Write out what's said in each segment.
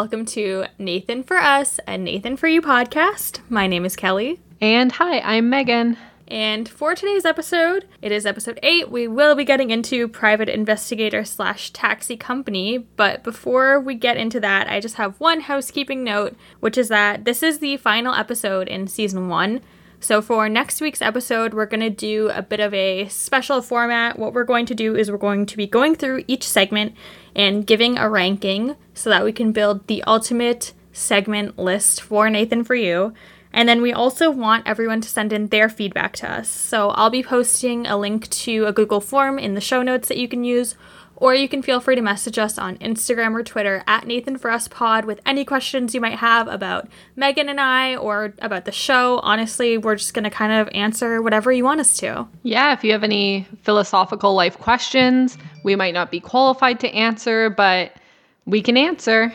Welcome to Nathan for Us and Nathan for You podcast. My name is Kelly. And hi, I'm Megan. And for today's episode, it is episode 8. We will be getting into private investigator slash taxi company. But before we get into that, I just have one housekeeping note, which is that this is the final episode in season 1. So, for next week's episode, we're going to do a bit of a special format. What we're going to do is we're going to be going through each segment and giving a ranking so that we can build the ultimate segment list for Nathan for you. And then we also want everyone to send in their feedback to us. So I'll be posting a link to a Google form in the show notes that you can use, or you can feel free to message us on Instagram or Twitter at Nathan for Us Pod with any questions you might have about Megan and I or about the show. Honestly, we're just going to kind of answer whatever you want us to. Yeah, if you have any philosophical life questions, we might not be qualified to answer, but we can answer.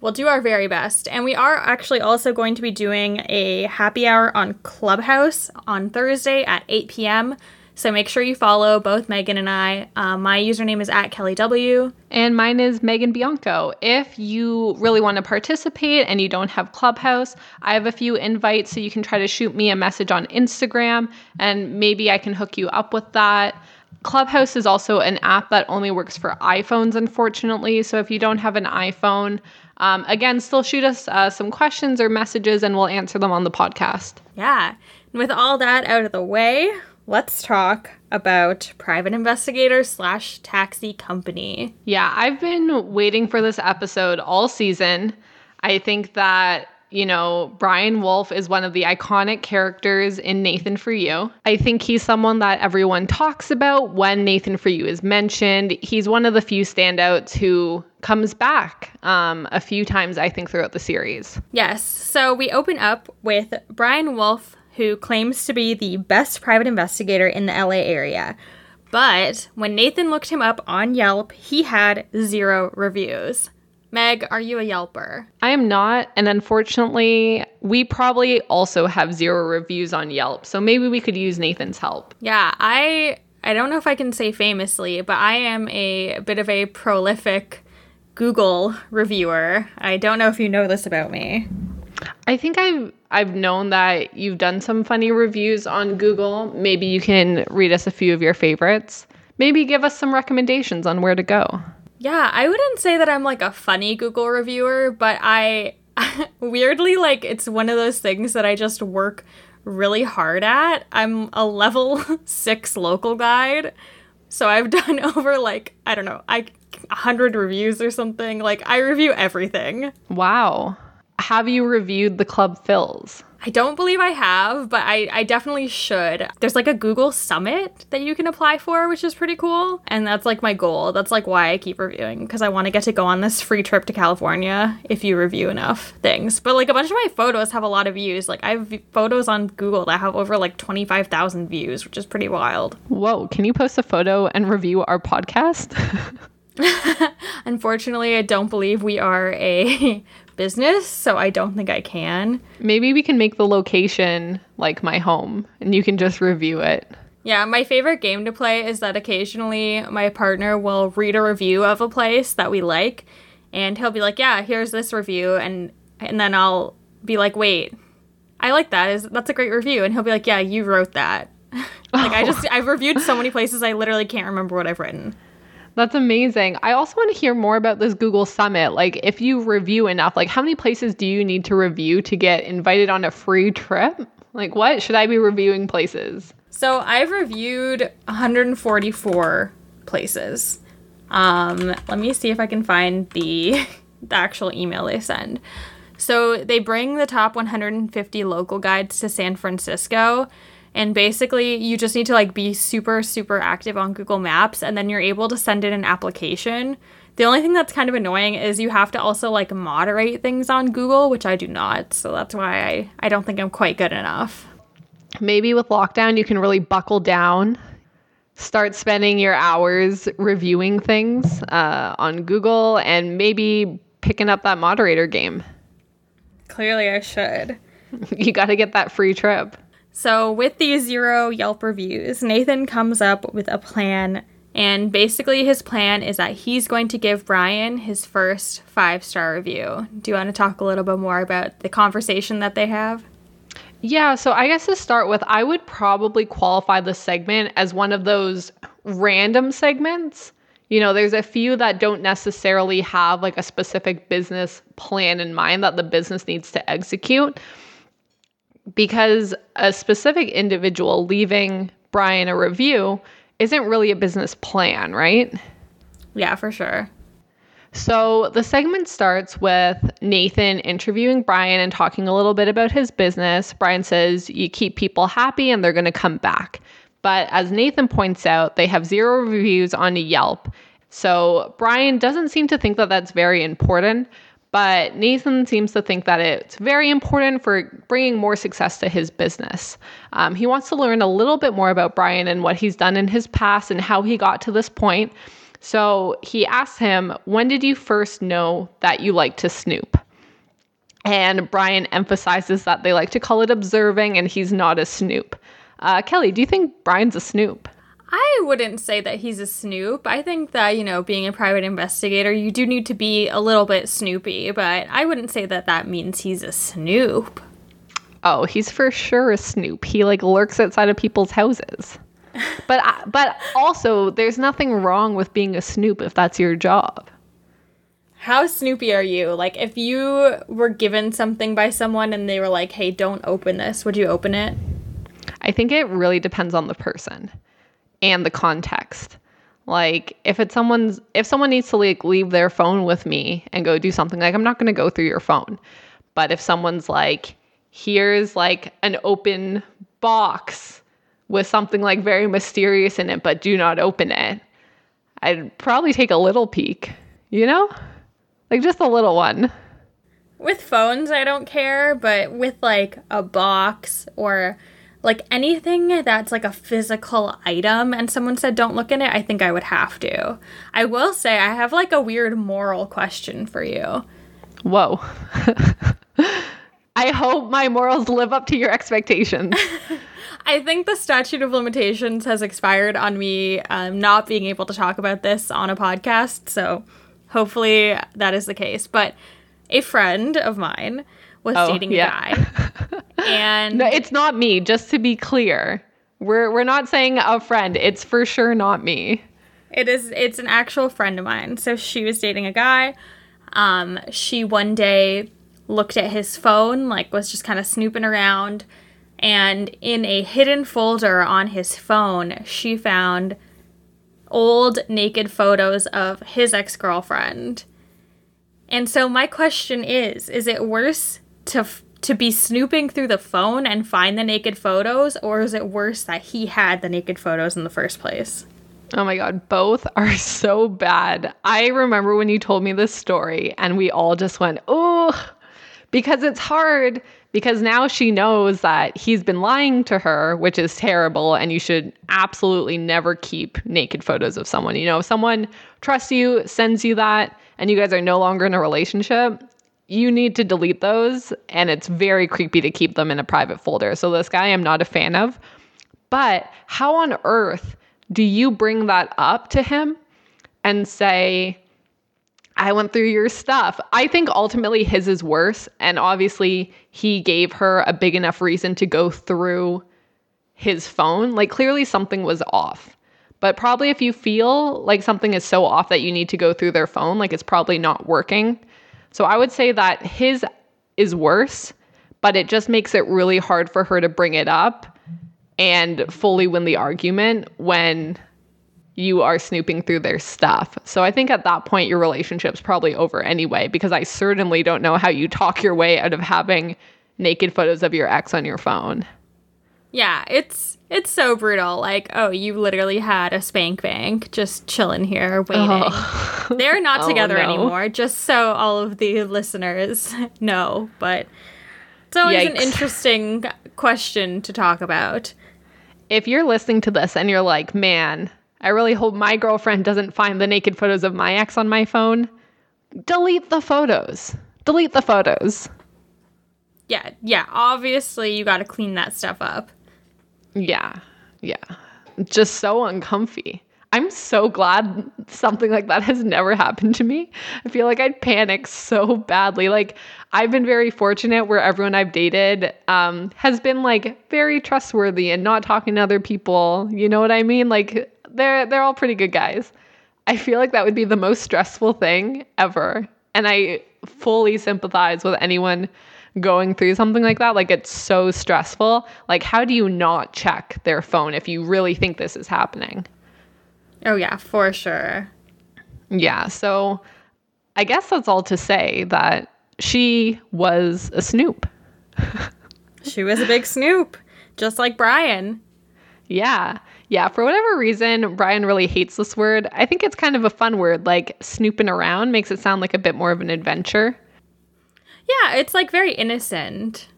We'll do our very best. And we are actually also going to be doing a happy hour on Clubhouse on Thursday at 8 p.m. So make sure you follow both Megan and I. Uh, my username is at Kelly W. And mine is Megan Bianco. If you really want to participate and you don't have Clubhouse, I have a few invites so you can try to shoot me a message on Instagram and maybe I can hook you up with that. Clubhouse is also an app that only works for iPhones, unfortunately. So if you don't have an iPhone, um, again, still shoot us uh, some questions or messages and we'll answer them on the podcast. Yeah. And with all that out of the way, let's talk about private investigator slash taxi company. Yeah, I've been waiting for this episode all season. I think that you know, Brian Wolf is one of the iconic characters in Nathan for You. I think he's someone that everyone talks about when Nathan for You is mentioned. He's one of the few standouts who comes back um, a few times, I think, throughout the series. Yes. So we open up with Brian Wolf, who claims to be the best private investigator in the LA area. But when Nathan looked him up on Yelp, he had zero reviews. Meg, are you a Yelper? I am not. And unfortunately, we probably also have zero reviews on Yelp. So maybe we could use Nathan's help. Yeah, I I don't know if I can say famously, but I am a bit of a prolific Google reviewer. I don't know if you know this about me. I think I've I've known that you've done some funny reviews on Google. Maybe you can read us a few of your favorites. Maybe give us some recommendations on where to go. Yeah, I wouldn't say that I'm like a funny Google reviewer, but I weirdly like it's one of those things that I just work really hard at. I'm a level 6 local guide. So I've done over like I don't know, I 100 reviews or something. Like I review everything. Wow. Have you reviewed the Club Fills? I don't believe I have, but I, I definitely should. There's like a Google Summit that you can apply for, which is pretty cool. And that's like my goal. That's like why I keep reviewing, because I want to get to go on this free trip to California if you review enough things. But like a bunch of my photos have a lot of views. Like I have photos on Google that have over like 25,000 views, which is pretty wild. Whoa, can you post a photo and review our podcast? Unfortunately, I don't believe we are a business, so I don't think I can. Maybe we can make the location like my home and you can just review it. Yeah, my favorite game to play is that occasionally my partner will read a review of a place that we like and he'll be like, "Yeah, here's this review." And and then I'll be like, "Wait. I like that. Is that's a great review." And he'll be like, "Yeah, you wrote that." like I just I've reviewed so many places I literally can't remember what I've written. That's amazing. I also want to hear more about this Google Summit. Like, if you review enough, like, how many places do you need to review to get invited on a free trip? Like, what? Should I be reviewing places? So, I've reviewed 144 places. Um, let me see if I can find the, the actual email they send. So, they bring the top 150 local guides to San Francisco and basically you just need to like be super super active on Google Maps and then you're able to send in an application. The only thing that's kind of annoying is you have to also like moderate things on Google, which I do not. So that's why I I don't think I'm quite good enough. Maybe with lockdown you can really buckle down. Start spending your hours reviewing things uh, on Google and maybe picking up that moderator game. Clearly, I should. you got to get that free trip. So, with these zero Yelp reviews, Nathan comes up with a plan And basically, his plan is that he's going to give Brian his first five star review. Do you want to talk a little bit more about the conversation that they have? Yeah, so I guess to start with, I would probably qualify the segment as one of those random segments. You know, there's a few that don't necessarily have like a specific business plan in mind that the business needs to execute because a specific individual leaving Brian a review isn't really a business plan, right? Yeah, for sure. So the segment starts with Nathan interviewing Brian and talking a little bit about his business. Brian says, You keep people happy and they're going to come back. But as Nathan points out, they have zero reviews on Yelp. So Brian doesn't seem to think that that's very important. But Nathan seems to think that it's very important for bringing more success to his business. Um, he wants to learn a little bit more about Brian and what he's done in his past and how he got to this point. So he asks him, When did you first know that you like to snoop? And Brian emphasizes that they like to call it observing and he's not a snoop. Uh, Kelly, do you think Brian's a snoop? I wouldn't say that he's a snoop. I think that, you know, being a private investigator, you do need to be a little bit snoopy, but I wouldn't say that that means he's a snoop. Oh, he's for sure a snoop. He like lurks outside of people's houses. But I, but also there's nothing wrong with being a snoop if that's your job. How snoopy are you? Like if you were given something by someone and they were like, "Hey, don't open this." Would you open it? I think it really depends on the person and the context. Like if it's someone's if someone needs to like leave their phone with me and go do something, like I'm not gonna go through your phone. But if someone's like, here's like an open box with something like very mysterious in it, but do not open it, I'd probably take a little peek, you know? Like just a little one. With phones, I don't care, but with like a box or like anything that's like a physical item and someone said don't look in it, I think I would have to. I will say I have like a weird moral question for you. Whoa. I hope my morals live up to your expectations. I think the statute of limitations has expired on me um, not being able to talk about this on a podcast. So hopefully that is the case. But a friend of mine was oh, dating yeah. a guy. and no, it's not me, just to be clear. We're we're not saying a friend. It's for sure not me. It is it's an actual friend of mine. So she was dating a guy. Um, she one day looked at his phone, like was just kind of snooping around, and in a hidden folder on his phone, she found old naked photos of his ex-girlfriend. And so my question is, is it worse to to be snooping through the phone and find the naked photos or is it worse that he had the naked photos in the first place? Oh my god, both are so bad. I remember when you told me this story and we all just went, "Oh, because it's hard because now she knows that he's been lying to her, which is terrible and you should absolutely never keep naked photos of someone. You know, if someone trusts you, sends you that and you guys are no longer in a relationship, you need to delete those and it's very creepy to keep them in a private folder. So this guy I'm not a fan of. But how on earth do you bring that up to him and say, I went through your stuff. I think ultimately his is worse. And obviously, he gave her a big enough reason to go through his phone. Like, clearly, something was off. But probably if you feel like something is so off that you need to go through their phone, like it's probably not working, so I would say that his is worse, but it just makes it really hard for her to bring it up and fully win the argument when you are snooping through their stuff. So I think at that point your relationship's probably over anyway because I certainly don't know how you talk your way out of having naked photos of your ex on your phone. Yeah, it's it's so brutal. Like, oh, you literally had a spank bank just chilling here waiting. Oh. They're not oh, together no. anymore, just so all of the listeners know. But it's always Yikes. an interesting question to talk about. If you're listening to this and you're like, man, I really hope my girlfriend doesn't find the naked photos of my ex on my phone, delete the photos. Delete the photos. Yeah, yeah. Obviously, you got to clean that stuff up. Yeah. Yeah. Just so uncomfy. I'm so glad something like that has never happened to me. I feel like I'd panic so badly. Like I've been very fortunate where everyone I've dated um, has been like very trustworthy and not talking to other people. You know what I mean? Like they're they're all pretty good guys. I feel like that would be the most stressful thing ever. And I fully sympathize with anyone going through something like that. Like it's so stressful. Like how do you not check their phone if you really think this is happening? Oh yeah, for sure. Yeah, so I guess that's all to say that she was a snoop. she was a big snoop, just like Brian. Yeah. Yeah, for whatever reason, Brian really hates this word. I think it's kind of a fun word, like snooping around makes it sound like a bit more of an adventure. Yeah, it's like very innocent.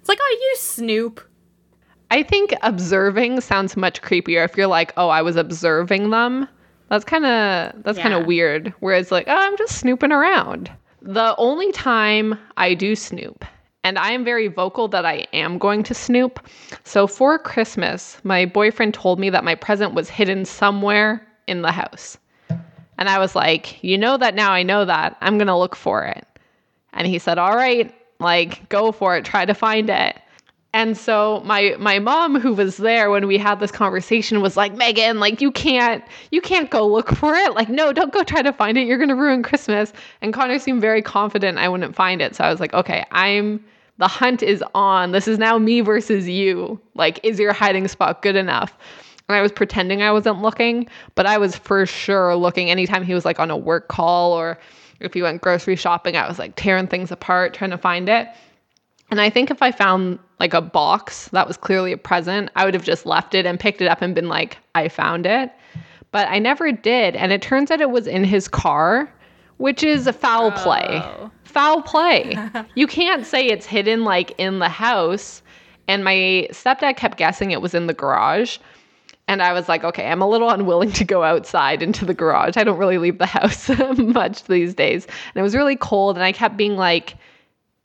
It's like, oh, you snoop. I think observing sounds much creepier if you're like, oh, I was observing them. That's kind of that's yeah. kind of weird. Whereas like, oh, I'm just snooping around. The only time I do snoop, and I am very vocal that I am going to snoop. So for Christmas, my boyfriend told me that my present was hidden somewhere in the house. And I was like, you know that now I know that. I'm going to look for it. And he said, all right, like go for it. Try to find it. And so my my mom who was there when we had this conversation was like, "Megan, like you can't you can't go look for it. Like no, don't go try to find it. You're going to ruin Christmas." And Connor seemed very confident I wouldn't find it. So I was like, "Okay, I'm the hunt is on. This is now me versus you. Like is your hiding spot good enough?" And I was pretending I wasn't looking, but I was for sure looking anytime he was like on a work call or if he went grocery shopping, I was like tearing things apart trying to find it. And I think if I found like a box that was clearly a present, I would have just left it and picked it up and been like, I found it. But I never did. And it turns out it was in his car, which is a foul oh. play. Foul play. you can't say it's hidden like in the house. And my stepdad kept guessing it was in the garage. And I was like, okay, I'm a little unwilling to go outside into the garage. I don't really leave the house much these days. And it was really cold. And I kept being like,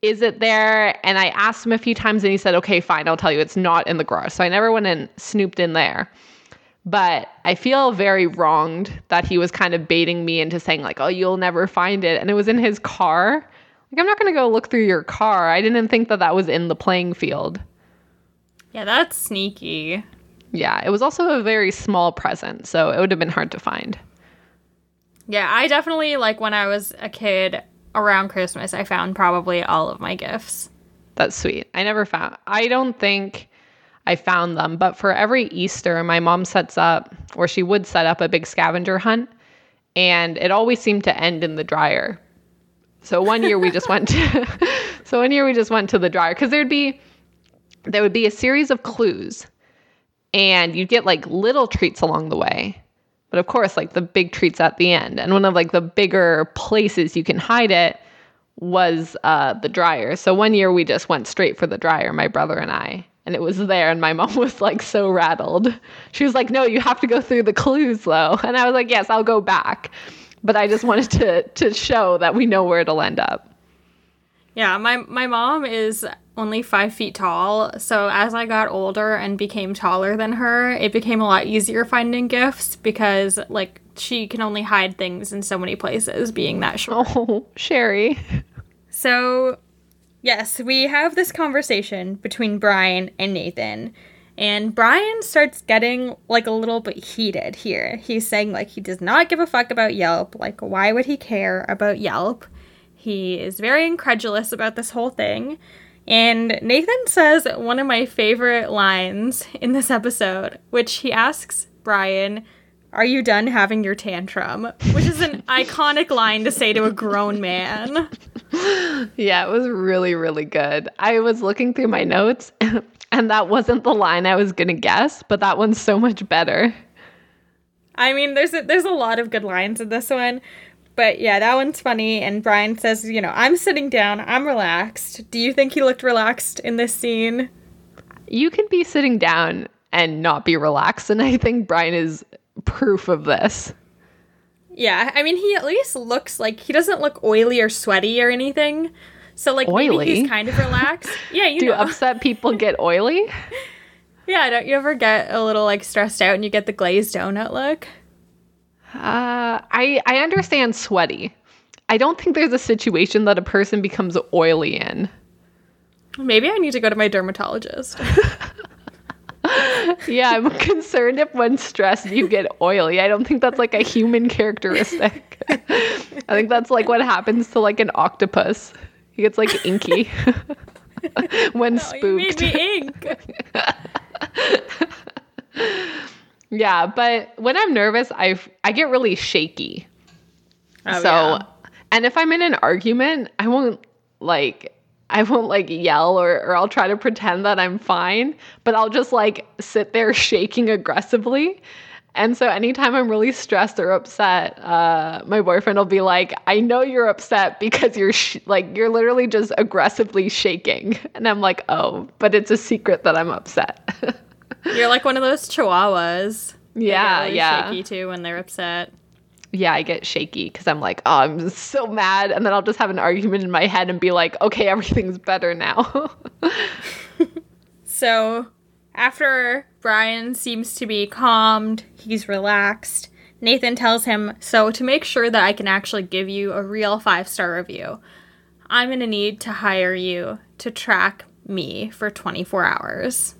is it there? And I asked him a few times and he said, okay, fine, I'll tell you, it's not in the garage. So I never went and snooped in there. But I feel very wronged that he was kind of baiting me into saying, like, oh, you'll never find it. And it was in his car. Like, I'm not going to go look through your car. I didn't think that that was in the playing field. Yeah, that's sneaky. Yeah, it was also a very small present, so it would have been hard to find. Yeah, I definitely, like, when I was a kid, around Christmas, I found probably all of my gifts. That's sweet. I never found, I don't think I found them, but for every Easter, my mom sets up, or she would set up a big scavenger hunt, and it always seemed to end in the dryer. So one year we just went to, so one year we just went to the dryer because there'd be, there would be a series of clues, and you'd get like little treats along the way. But of course, like the big treats at the end. And one of like the bigger places you can hide it was uh, the dryer. So one year we just went straight for the dryer, my brother and I. And it was there, and my mom was like so rattled. She was like, No, you have to go through the clues though. And I was like, Yes, I'll go back. But I just wanted to to show that we know where it'll end up. Yeah, my my mom is only five feet tall, so as I got older and became taller than her, it became a lot easier finding gifts because like she can only hide things in so many places, being that short. Oh, Sherry. So, yes, we have this conversation between Brian and Nathan. And Brian starts getting like a little bit heated here. He's saying like he does not give a fuck about Yelp. Like why would he care about Yelp? He is very incredulous about this whole thing. And Nathan says one of my favorite lines in this episode, which he asks Brian, Are you done having your tantrum? Which is an iconic line to say to a grown man. Yeah, it was really, really good. I was looking through my notes, and that wasn't the line I was going to guess, but that one's so much better. I mean, there's a, there's a lot of good lines in this one, but yeah, that one's funny. And Brian says, you know, I'm sitting down, I'm relaxed. Do you think he looked relaxed in this scene? You can be sitting down and not be relaxed. And I think Brian is proof of this. Yeah, I mean, he at least looks like he doesn't look oily or sweaty or anything. So, like, oily? maybe he's kind of relaxed. Yeah, you Do know. upset people get oily? yeah, don't you ever get a little, like, stressed out and you get the glazed donut look? Uh, I I understand sweaty. I don't think there's a situation that a person becomes oily in. Maybe I need to go to my dermatologist. yeah, I'm concerned if when stressed you get oily. I don't think that's like a human characteristic. I think that's like what happens to like an octopus. He gets like inky when Oh, you made spooked. me ink. Yeah, but when I'm nervous, I I get really shaky. Oh, so, yeah. and if I'm in an argument, I won't like I won't like yell or or I'll try to pretend that I'm fine, but I'll just like sit there shaking aggressively. And so anytime I'm really stressed or upset, uh, my boyfriend will be like, "I know you're upset because you're sh- like you're literally just aggressively shaking," and I'm like, "Oh, but it's a secret that I'm upset." You're like one of those chihuahuas. Yeah, really yeah. Shaky too when they're upset. yeah, I get shaky because I'm like, oh, I'm so mad. And then I'll just have an argument in my head and be like, okay, everything's better now. So, after Brian seems to be calmed, he's relaxed, Nathan tells him, So, to make sure that I can actually give you a real five star review, I'm going to need to hire you to track me for 24 hours.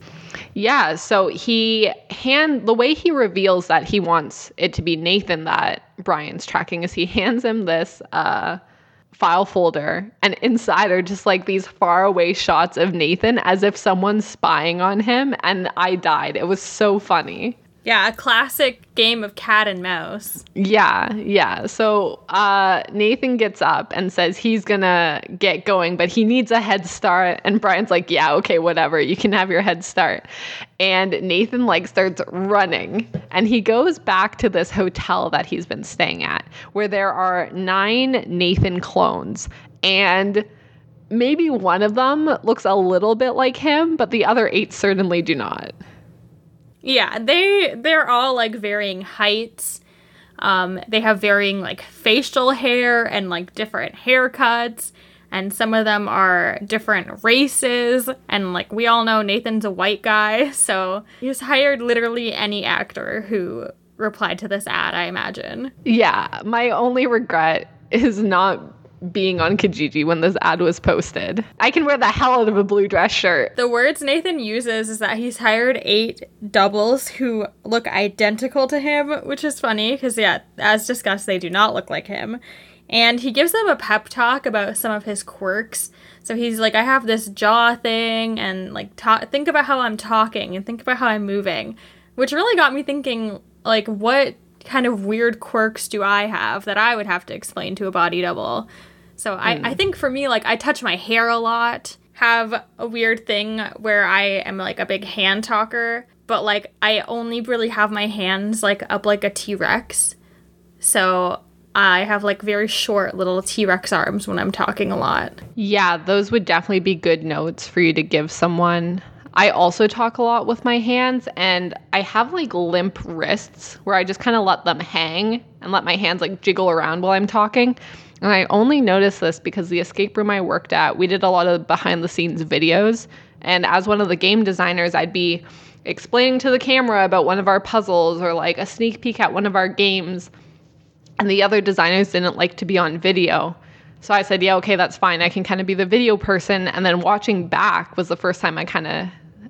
yeah. So he hand the way he reveals that he wants it to be Nathan that Brian's tracking is he hands him this uh file folder and inside are just like these far away shots of Nathan as if someone's spying on him and I died. It was so funny. Yeah, a classic game of cat and mouse. Yeah, yeah. So uh, Nathan gets up and says he's gonna get going, but he needs a head start. And Brian's like, "Yeah, okay, whatever. You can have your head start." And Nathan like starts running, and he goes back to this hotel that he's been staying at, where there are nine Nathan clones, and maybe one of them looks a little bit like him, but the other eight certainly do not. Yeah, they they're all like varying heights. Um, they have varying like facial hair and like different haircuts, and some of them are different races. And like we all know, Nathan's a white guy, so he's hired literally any actor who replied to this ad. I imagine. Yeah, my only regret is not being on Kijiji when this ad was posted. I can wear the hell out of a blue dress shirt. The words Nathan uses is that he's hired eight doubles who look identical to him, which is funny because, yeah, as discussed, they do not look like him. And he gives them a pep talk about some of his quirks. So he's like, I have this jaw thing, and like, ta- think about how I'm talking and think about how I'm moving, which really got me thinking, like, what kind of weird quirks do I have that I would have to explain to a body double? So I, I hmm. think for me, like I touch my hair a lot, have a weird thing where I am like a big hand talker, but like I only really have my hands like up like a T Rex. So I have like very short little T Rex arms when I'm talking a lot. Yeah, those would definitely be good notes for you to give someone. I also talk a lot with my hands and I have like limp wrists where I just kind of let them hang and let my hands like jiggle around while I'm talking. And I only noticed this because the escape room I worked at, we did a lot of behind the scenes videos. And as one of the game designers, I'd be explaining to the camera about one of our puzzles or like a sneak peek at one of our games. And the other designers didn't like to be on video. So I said, yeah, okay, that's fine. I can kind of be the video person. And then watching back was the first time I kind of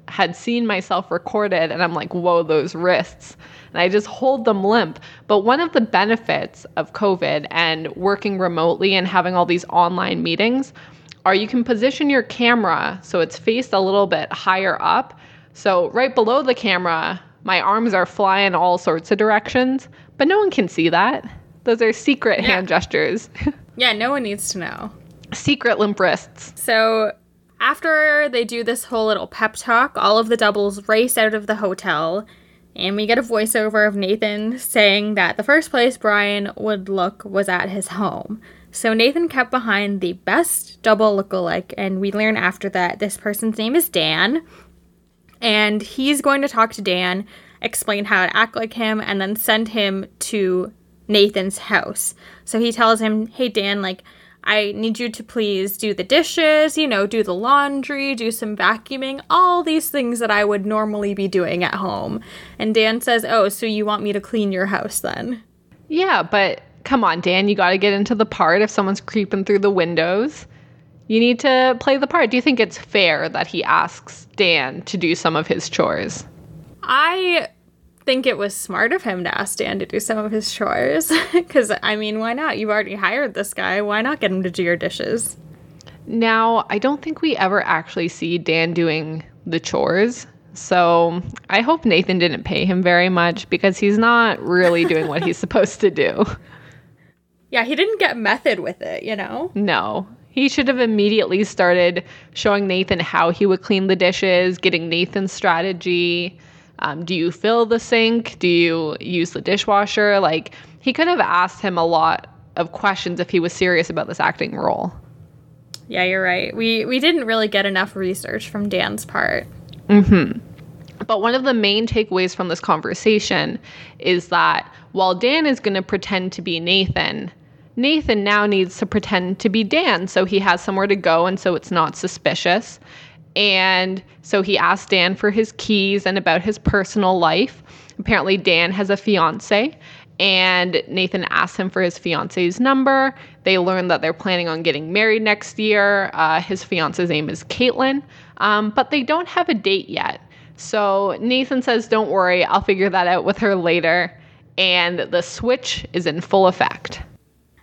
had seen myself recorded. And I'm like, whoa, those wrists. And I just hold them limp. But one of the benefits of COVID and working remotely and having all these online meetings are you can position your camera so it's faced a little bit higher up. So right below the camera, my arms are flying all sorts of directions, but no one can see that. Those are secret Yeah. hand gestures. Yeah, no one needs to know. secret limp wrists. So after they do this whole little pep talk, all of the doubles race out of the hotel, and we get a voiceover of Nathan saying that the first place Brian would look was at his home. So Nathan kept behind the best double lookalike, and we learn after that this person's name is Dan, and he's going to talk to Dan, explain how to act like him, and then send him to Nathan's house. So he tells him, Hey, Dan, like, I need you to please do the dishes, you know, do the laundry, do some vacuuming, all these things that I would normally be doing at home. And Dan says, Oh, so you want me to clean your house then? Yeah, but come on, Dan, you got to get into the part if someone's creeping through the windows. You need to play the part. Do you think it's fair that he asks Dan to do some of his chores? I think it was smart of him to ask Dan to do some of his chores. Because, I mean, why not? You've already hired this guy. Why not get him to do your dishes? Now, I don't think we ever actually see Dan doing the chores. So I hope Nathan didn't pay him very much because he's not really doing what he's supposed to do. Yeah, he didn't get method with it, you know? No. He should have immediately started showing Nathan how he would clean the dishes, getting Nathan's strategy. Um, do you fill the sink? Do you use the dishwasher? Like, he could have asked him a lot of questions if he was serious about this acting role. Yeah, you're right. We we didn't really get enough research from Dan's part. Mm-hmm. But one of the main takeaways from this conversation is that while Dan is going to pretend to be Nathan, Nathan now needs to pretend to be Dan so he has somewhere to go and so it's not suspicious. And so he asked Dan for his keys and about his personal life. Apparently, Dan has a fiance, and Nathan asks him for his fiance's number. They learn that they're planning on getting married next year. Uh, his fiance's name is Caitlin, um, but they don't have a date yet. So Nathan says, Don't worry, I'll figure that out with her later. And the switch is in full effect.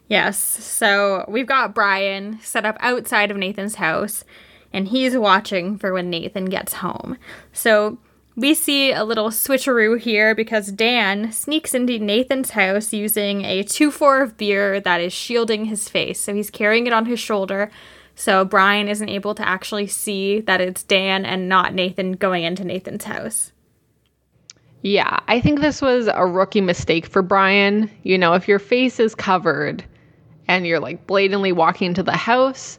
Yes. So we've got Brian set up outside of Nathan's house, and he's watching for when Nathan gets home. So we see a little switcheroo here because Dan sneaks into Nathan's house using a 2 4 of beer that is shielding his face. So he's carrying it on his shoulder. So Brian isn't able to actually see that it's Dan and not Nathan going into Nathan's house. Yeah, I think this was a rookie mistake for Brian. You know, if your face is covered, and you're like blatantly walking into the house,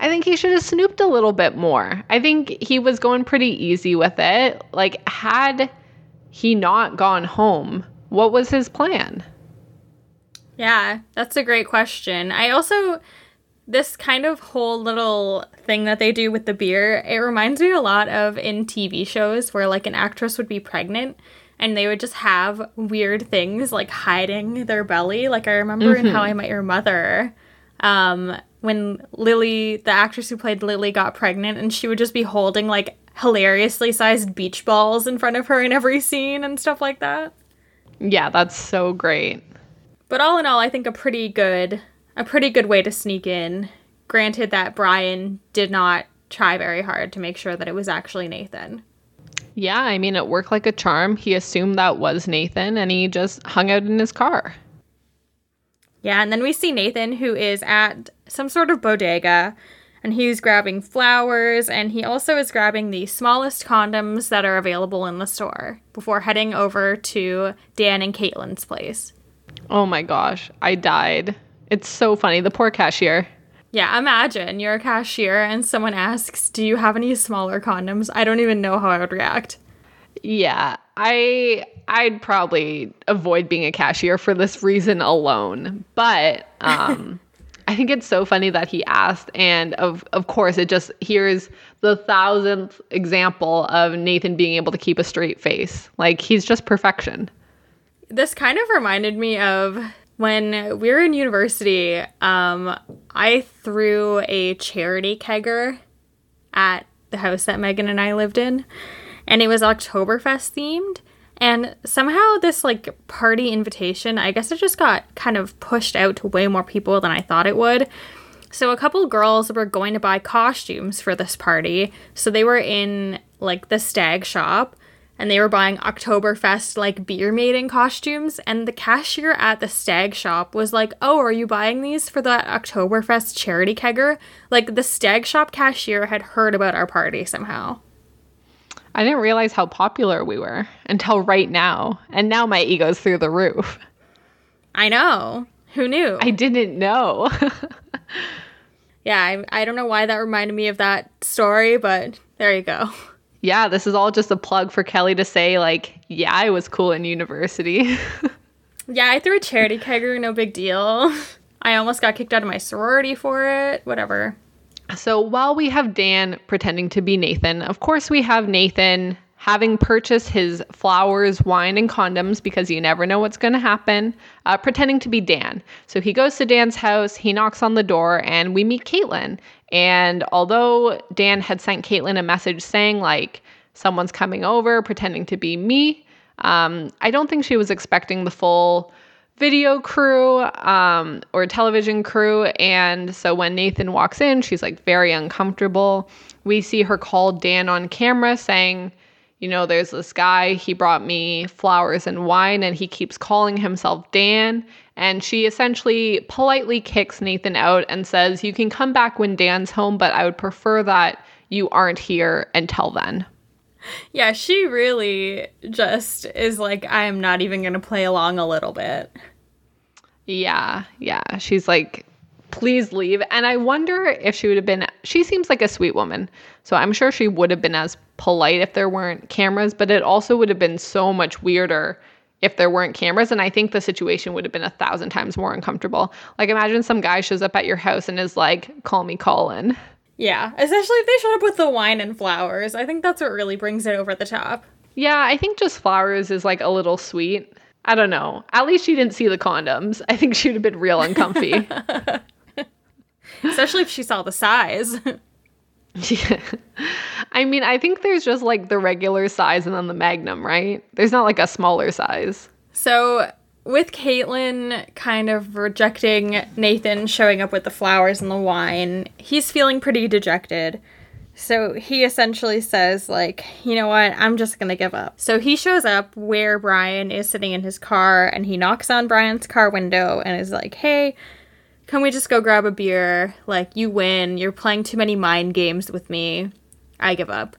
I think he should have snooped a little bit more. I think he was going pretty easy with it. Like, had he not gone home, what was his plan? Yeah, that's a great question. I also, this kind of whole little thing that they do with the beer, it reminds me a lot of in TV shows where like an actress would be pregnant and they would just have weird things like hiding their belly. Like I remember mm-hmm. in How I Met Your Mother, um, when Lily, the actress who played Lily, got pregnant, and she would just be holding like hilariously sized beach balls in front of her in every scene and stuff like that. Yeah, that's so great. But all in all, I think a pretty good, a pretty good way to sneak in. Granted that Brian did not try very hard to make sure that it was actually Nathan. Yeah, I mean, it worked like a charm. He assumed that was Nathan and he just hung out in his car. Yeah, and then we see Nathan, who is at some sort of bodega, and he's grabbing flowers, and he also is grabbing the smallest condoms that are available in the store before heading over to Dan and Caitlin's place. Oh my gosh, I died. It's so funny. The poor cashier. Yeah, imagine you're a cashier and someone asks, "Do you have any smaller condoms?" I don't even know how I would react. Yeah, I I'd probably avoid being a cashier for this reason alone. But um I think it's so funny that he asked and of of course it just here's the thousandth example of Nathan being able to keep a straight face. Like he's just perfection. This kind of reminded me of when we were in university, um, I threw a charity kegger at the house that Megan and I lived in, and it was Oktoberfest themed. And somehow this like party invitation, I guess it just got kind of pushed out to way more people than I thought it would. So a couple girls were going to buy costumes for this party. So they were in like the stag shop and they were buying Oktoberfest like beer maiden costumes. And the cashier at the stag shop was like, Oh, are you buying these for the Oktoberfest charity kegger? Like the stag shop cashier had heard about our party somehow. I didn't realize how popular we were until right now. And now my ego's through the roof. I know. Who knew? I didn't know. yeah, I, I don't know why that reminded me of that story, but there you go yeah, this is all just a plug for Kelly to say, like, yeah, I was cool in university. yeah, I threw a charity kegger, no big deal. I almost got kicked out of my sorority for it, whatever. So while we have Dan pretending to be Nathan, of course, we have Nathan having purchased his flowers, wine, and condoms because you never know what's going to happen, uh, pretending to be Dan. So he goes to Dan's house, he knocks on the door, and we meet Caitlin. And although Dan had sent Caitlin a message saying, like, someone's coming over, pretending to be me, um, I don't think she was expecting the full video crew um, or television crew. And so when Nathan walks in, she's like very uncomfortable. We see her call Dan on camera saying, you know, there's this guy, he brought me flowers and wine, and he keeps calling himself Dan. And she essentially politely kicks Nathan out and says, You can come back when Dan's home, but I would prefer that you aren't here until then. Yeah, she really just is like, I am not even going to play along a little bit. Yeah, yeah. She's like, please leave. And I wonder if she would have been, she seems like a sweet woman. So I'm sure she would have been as polite if there weren't cameras, but it also would have been so much weirder if there weren't cameras. And I think the situation would have been a thousand times more uncomfortable. Like, imagine some guy shows up at your house and is like, call me Colin. Yeah, especially if they showed up with the wine and flowers. I think that's what really brings it over the top. Yeah, I think just flowers is like a little sweet. I don't know. At least she didn't see the condoms. I think she'd have been real uncomfy. Especially if she saw the size. yeah. I mean, I think there's just like the regular size and then the magnum, right? There's not like a smaller size. So, with Caitlin kind of rejecting Nathan showing up with the flowers and the wine, he's feeling pretty dejected. So he essentially says, like, you know what, I'm just gonna give up. So he shows up where Brian is sitting in his car and he knocks on Brian's car window and is like, hey, can we just go grab a beer? Like, you win. You're playing too many mind games with me. I give up.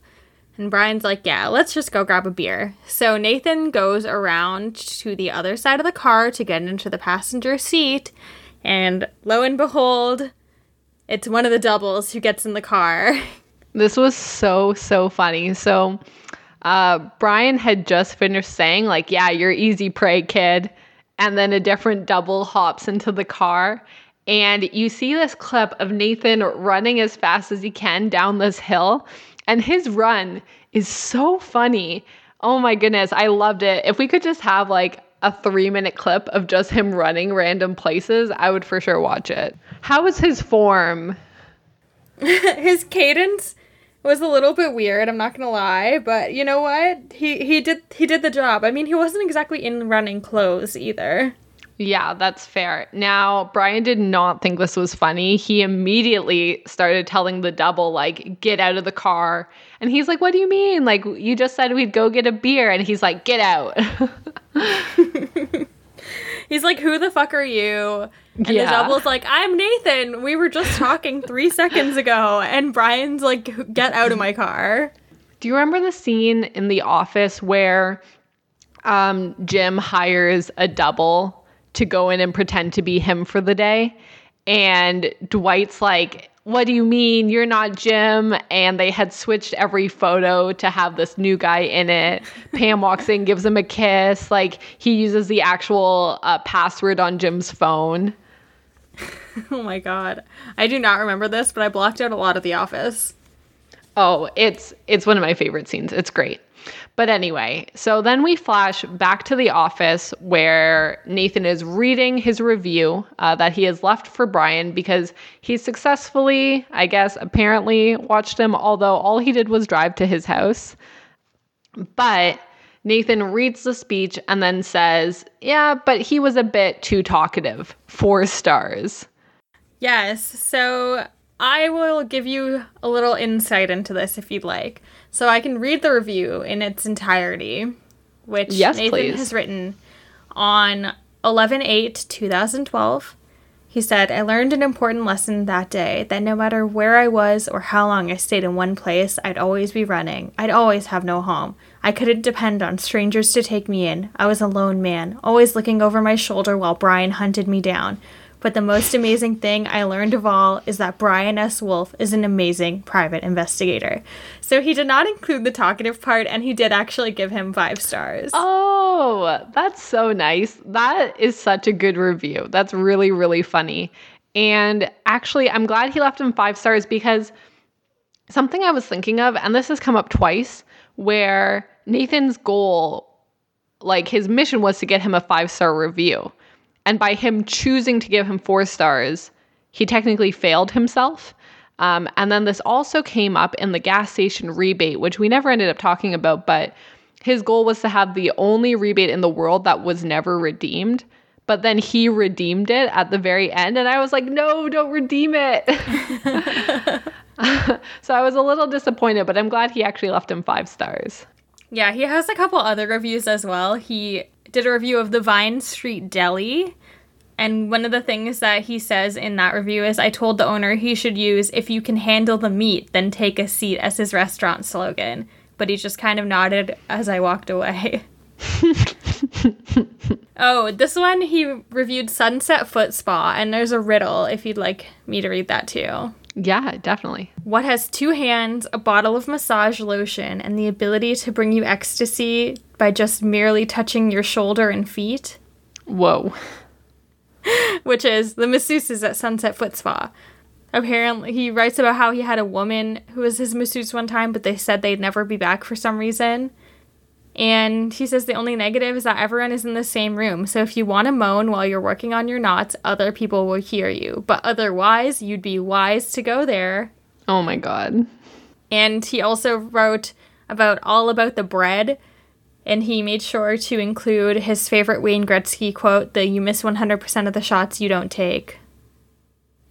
And Brian's like, yeah, let's just go grab a beer. So Nathan goes around to the other side of the car to get into the passenger seat. And lo and behold, it's one of the doubles who gets in the car. This was so, so funny. So, uh, Brian had just finished saying, like, yeah, you're easy prey, kid. And then a different double hops into the car. And you see this clip of Nathan running as fast as he can down this hill. And his run is so funny. Oh my goodness, I loved it. If we could just have like a three minute clip of just him running random places, I would for sure watch it. How was his form? his cadence was a little bit weird, I'm not gonna lie, but you know what? He he did he did the job. I mean he wasn't exactly in running clothes either. Yeah, that's fair. Now, Brian did not think this was funny. He immediately started telling the double, like, get out of the car. And he's like, What do you mean? Like, you just said we'd go get a beer. And he's like, Get out. he's like, Who the fuck are you? And yeah. the double's like, I'm Nathan. We were just talking three seconds ago. And Brian's like, Get out of my car. Do you remember the scene in The Office where um, Jim hires a double to go in and pretend to be him for the day. And Dwight's like, What do you mean? You're not Jim. And they had switched every photo to have this new guy in it. Pam walks in, gives him a kiss. Like, he uses the actual uh, password on Jim's phone. oh my God. I do not remember this, but I blocked out a lot of The Office. Oh, it's it's one of my favorite scenes. It's great. But anyway, so then we flash back to the office where Nathan is reading his review uh, that he has left for Brian because he successfully, I guess, apparently watched him, although all he did was drive to his house. But Nathan reads the speech and then says, Yeah, but he was a bit too talkative. Four stars. Yes. So I will give you a little insight into this if you'd like. So I can read the review in its entirety, which yes, Nathan please. has written on 11 8 2012. He said, I learned an important lesson that day that no matter where I was or how long I stayed in one place, I'd always be running. I'd always have no home. I couldn't depend on strangers to take me in. I was a lone man, always looking over my shoulder while Brian hunted me down. But the most amazing thing I learned of all is that Brian S. Wolf is an amazing private investigator. So he did not include the talkative part, and he did actually give him five stars. Oh, that's so nice. That is such a good review. That's really, really funny. And actually, I'm glad he left him five stars because something I was thinking of, and this has come up twice, where Nathan's goal, like his mission was to get him a five star review. And by him choosing to give him four stars, he technically failed himself. Um, and then this also came up in the gas station rebate, which we never ended up talking about, but his goal was to have the only rebate in the world that was never redeemed. But then he redeemed it at the very end, and I was like, no, don't redeem it. so I was a little disappointed, but I'm glad he actually left him five stars. Yeah, he has a couple other reviews as well. He did a review of the Vine Street Deli. And one of the things that he says in that review is I told the owner he should use if you can handle the meat, then take a seat as his restaurant slogan. But he just kind of nodded as I walked away. oh, this one he reviewed Sunset Foot Spa, and there's a riddle if you'd like me to read that too. Yeah, definitely. What has two hands, a bottle of massage lotion, and the ability to bring you ecstasy by just merely touching your shoulder and feet? Whoa. Which is the masseuses at Sunset Foot Spa. Apparently, he writes about how he had a woman who was his masseuse one time, but they said they'd never be back for some reason. And he says the only negative is that everyone is in the same room. So if you want to moan while you're working on your knots, other people will hear you. But otherwise, you'd be wise to go there. Oh my God. And he also wrote about all about the bread. And he made sure to include his favorite Wayne Gretzky quote the you miss 100% of the shots you don't take.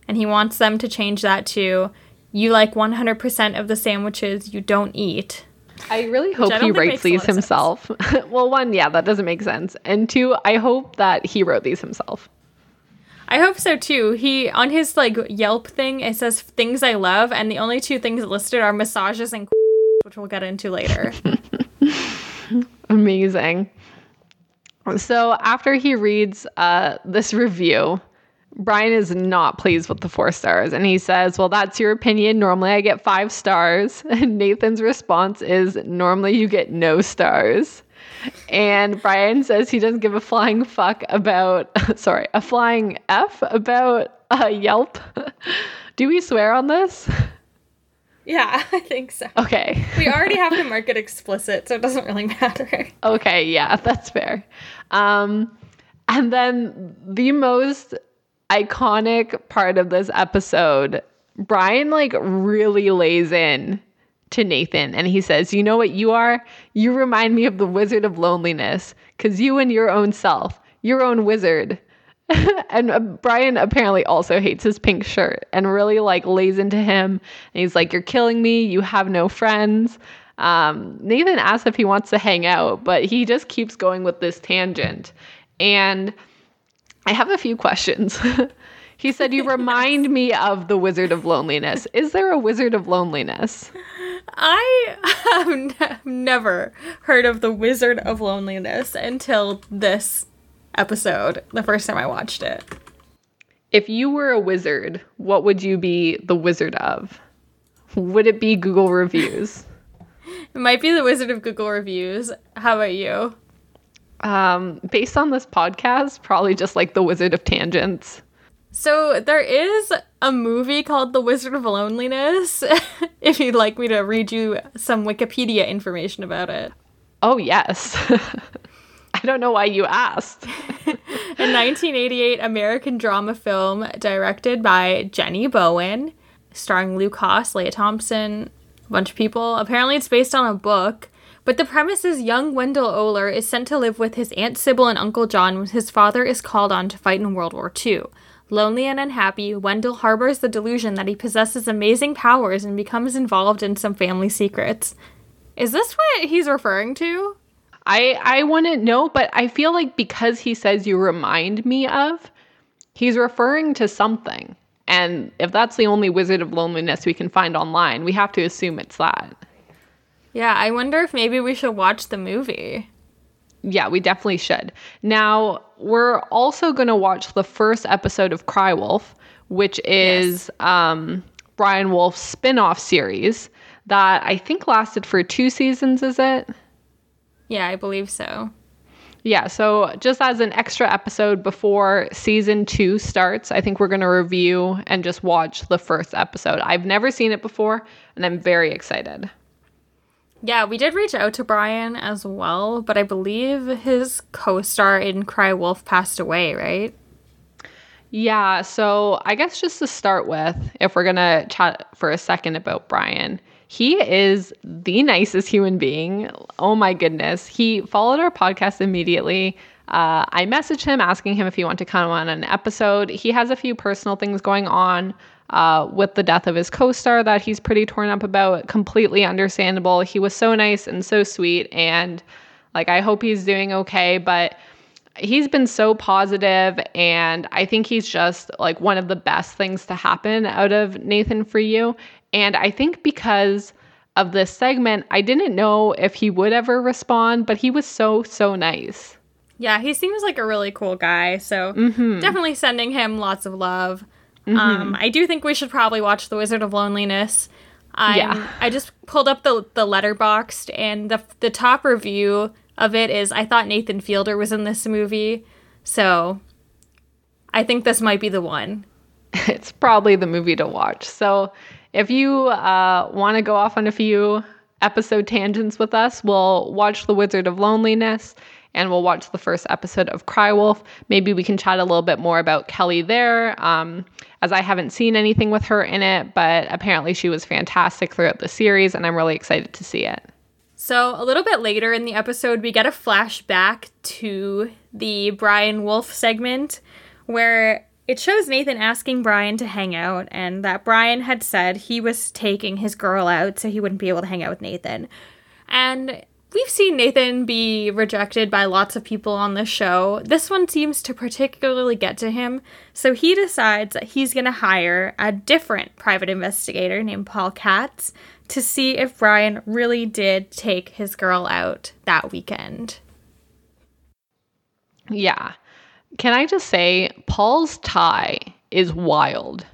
And he wants them to change that to you like 100% of the sandwiches you don't eat. I really hope I he writes these himself. well, one, yeah, that doesn't make sense. And two, I hope that he wrote these himself. I hope so too. He on his like Yelp thing, it says things I love, and the only two things listed are massages and which we'll get into later. Amazing. So after he reads uh, this review, Brian is not pleased with the four stars and he says, Well, that's your opinion. Normally I get five stars. And Nathan's response is, Normally you get no stars. And Brian says he doesn't give a flying fuck about, sorry, a flying F about uh, Yelp. Do we swear on this? Yeah, I think so. Okay. we already have to mark it explicit, so it doesn't really matter. Okay, yeah, that's fair. Um, and then the most iconic part of this episode, Brian like really lays in to Nathan and he says, You know what you are? You remind me of the Wizard of Loneliness because you and your own self, your own wizard. and uh, Brian apparently also hates his pink shirt and really like lays into him. And he's like, You're killing me. You have no friends. Um, Nathan asks if he wants to hang out, but he just keeps going with this tangent. And I have a few questions. he said, You remind me of the Wizard of Loneliness. Is there a Wizard of Loneliness? I have ne- never heard of the Wizard of Loneliness until this episode, the first time I watched it. If you were a wizard, what would you be the wizard of? Would it be Google reviews? it might be the Wizard of Google reviews. How about you? Um, based on this podcast, probably just like The Wizard of Tangents. So there is a movie called The Wizard of Loneliness. if you'd like me to read you some Wikipedia information about it. Oh yes. I don't know why you asked. a 1988 American drama film directed by Jenny Bowen, starring Lukas Haas, Lea Thompson, a bunch of people. Apparently, it's based on a book. But the premise is young Wendell Oler is sent to live with his Aunt Sybil and Uncle John when his father is called on to fight in World War II. Lonely and unhappy, Wendell harbors the delusion that he possesses amazing powers and becomes involved in some family secrets. Is this what he's referring to? I I wouldn't know, but I feel like because he says you remind me of, he's referring to something. And if that's the only Wizard of Loneliness we can find online, we have to assume it's that. Yeah, I wonder if maybe we should watch the movie. Yeah, we definitely should. Now, we're also going to watch the first episode of Cry Wolfe, which is yes. um, Brian Wolfe's spin off series that I think lasted for two seasons, is it? Yeah, I believe so. Yeah, so just as an extra episode before season two starts, I think we're going to review and just watch the first episode. I've never seen it before, and I'm very excited. Yeah, we did reach out to Brian as well, but I believe his co star in Cry Wolfe passed away, right? Yeah, so I guess just to start with, if we're going to chat for a second about Brian, he is the nicest human being. Oh my goodness. He followed our podcast immediately. Uh, I messaged him asking him if he wanted to come on an episode. He has a few personal things going on uh, with the death of his co star that he's pretty torn up about. Completely understandable. He was so nice and so sweet. And like, I hope he's doing okay. But he's been so positive and i think he's just like one of the best things to happen out of nathan for you and I think because of this segment, I didn't know if he would ever respond, but he was so, so nice. Yeah, he seems like a really cool guy. So mm-hmm. definitely sending him lots of love. Mm-hmm. Um, I do think we should probably watch The Wizard of Loneliness. i yeah. I just pulled up the the Letterboxd, and the the top review of it is I thought Nathan Fielder was in this movie, so I think this might be the one. It's probably the movie to watch. So if you uh, want to go off on a few episode tangents with us, we'll watch The Wizard of Loneliness and we'll watch the first episode of Cry Wolfe. Maybe we can chat a little bit more about Kelly there, um, as I haven't seen anything with her in it, but apparently she was fantastic throughout the series, and I'm really excited to see it. So, a little bit later in the episode, we get a flashback to the Brian Wolfe segment where it shows Nathan asking Brian to hang out, and that Brian had said he was taking his girl out so he wouldn't be able to hang out with Nathan. And we've seen Nathan be rejected by lots of people on the show. This one seems to particularly get to him, so he decides that he's going to hire a different private investigator named Paul Katz to see if Brian really did take his girl out that weekend. Yeah. Can I just say, Paul's tie is wild.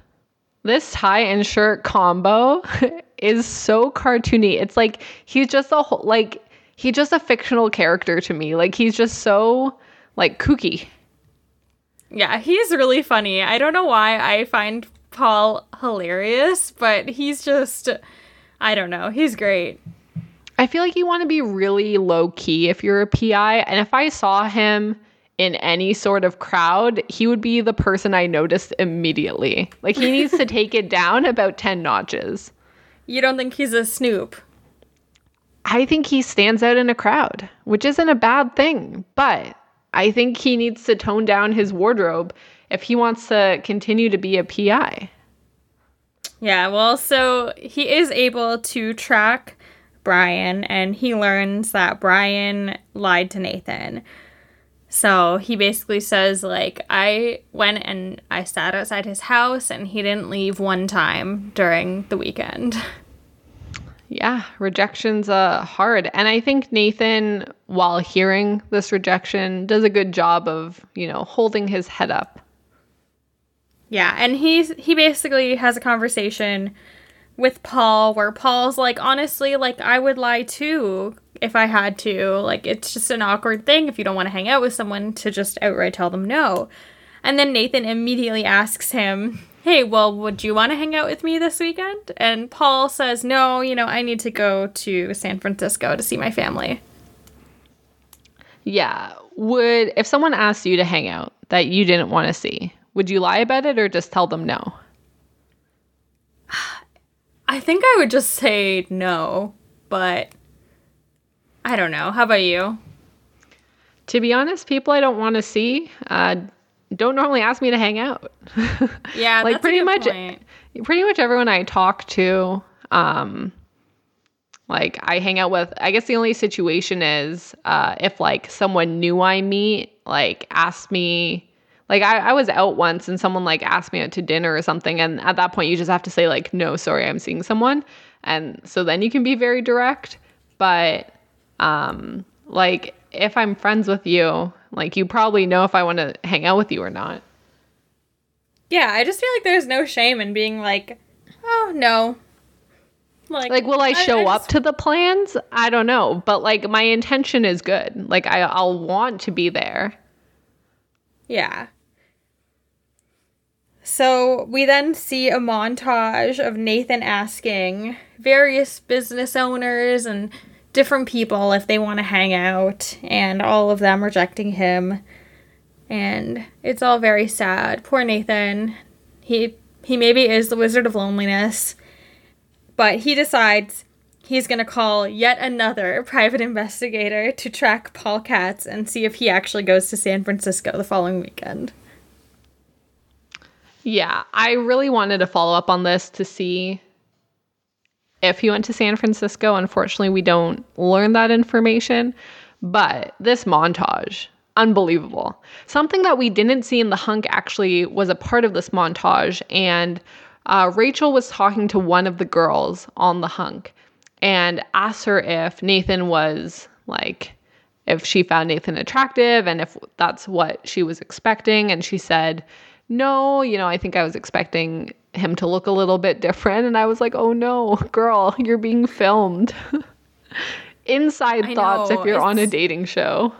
This tie and shirt combo is so cartoony. It's like he's just a whole, like he's just a fictional character to me. Like he's just so like kooky. Yeah, he's really funny. I don't know why I find Paul hilarious, but he's just I don't know. He's great. I feel like you want to be really low key if you're a PI, and if I saw him in any sort of crowd, he would be the person I noticed immediately. Like he needs to take it down about 10 notches. You don't think he's a snoop? I think he stands out in a crowd, which isn't a bad thing, but I think he needs to tone down his wardrobe if he wants to continue to be a PI. Yeah, well, so he is able to track Brian and he learns that Brian lied to Nathan. So he basically says, like, I went and I sat outside his house and he didn't leave one time during the weekend. Yeah, rejection's uh, hard. And I think Nathan, while hearing this rejection, does a good job of, you know, holding his head up. Yeah, and he's he basically has a conversation with Paul where Paul's like, honestly, like I would lie too if I had to. Like, it's just an awkward thing if you don't want to hang out with someone to just outright tell them no. And then Nathan immediately asks him, Hey, well, would you want to hang out with me this weekend? And Paul says, No, you know, I need to go to San Francisco to see my family. Yeah. Would, if someone asked you to hang out that you didn't want to see, would you lie about it or just tell them no? I think I would just say no, but I don't know. How about you? To be honest, people I don't want to see uh, don't normally ask me to hang out. Yeah, like pretty much, point. pretty much everyone I talk to, um, like I hang out with. I guess the only situation is uh, if like someone new I meet, like asked me. Like I, I was out once and someone like asked me out to dinner or something, and at that point you just have to say like, no, sorry, I'm seeing someone, and so then you can be very direct. But um, like if I'm friends with you, like you probably know if I want to hang out with you or not. Yeah, I just feel like there's no shame in being like, oh no. Like, like will I show I, I just, up to the plans? I don't know, but like my intention is good. Like I I'll want to be there. Yeah. So we then see a montage of Nathan asking various business owners and different people if they want to hang out, and all of them rejecting him. And it's all very sad. Poor Nathan. He he maybe is the Wizard of Loneliness but he decides he's going to call yet another private investigator to track Paul Katz and see if he actually goes to San Francisco the following weekend. Yeah, I really wanted to follow up on this to see if he went to San Francisco. Unfortunately, we don't learn that information, but this montage, unbelievable. Something that we didn't see in the hunk actually was a part of this montage and uh, Rachel was talking to one of the girls on the hunk and asked her if Nathan was like, if she found Nathan attractive and if that's what she was expecting. And she said, no, you know, I think I was expecting him to look a little bit different. And I was like, oh no, girl, you're being filmed. Inside I thoughts know, if you're on a dating show.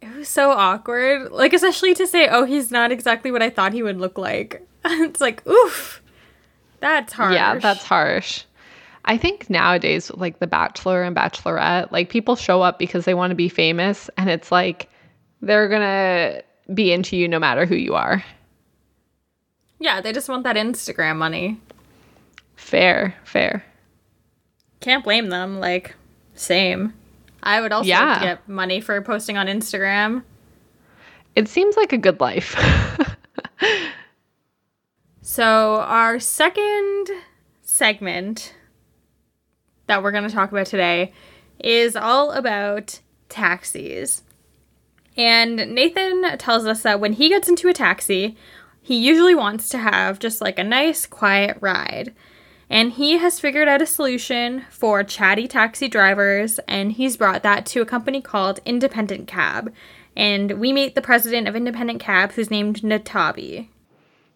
It was so awkward. Like, especially to say, oh, he's not exactly what I thought he would look like. it's like, oof, that's harsh. Yeah, that's harsh. I think nowadays, like The Bachelor and Bachelorette, like people show up because they want to be famous, and it's like they're gonna be into you no matter who you are. Yeah, they just want that Instagram money. Fair, fair. Can't blame them. Like, same. I would also yeah. get money for posting on Instagram. It seems like a good life. So, our second segment that we're going to talk about today is all about taxis. And Nathan tells us that when he gets into a taxi, he usually wants to have just like a nice, quiet ride. And he has figured out a solution for chatty taxi drivers, and he's brought that to a company called Independent Cab. And we meet the president of Independent Cab, who's named Natabi.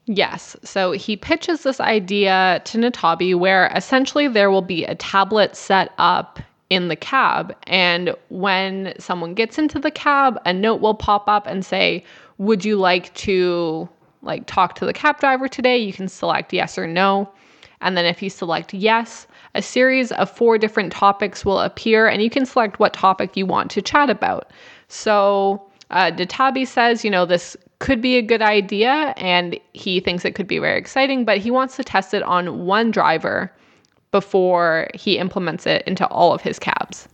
Yes. So he pitches this idea to Natabi where essentially there will be a tablet set up in the cab. And when someone gets into the cab, a note will pop up and say, Would you like to like talk to the cab driver today? You can select yes or no. And then if you select yes, a series of four different topics will appear and you can select what topic you want to chat about. So uh, Natabi says, you know, this could be a good idea and he thinks it could be very exciting, but he wants to test it on one driver before he implements it into all of his cabs.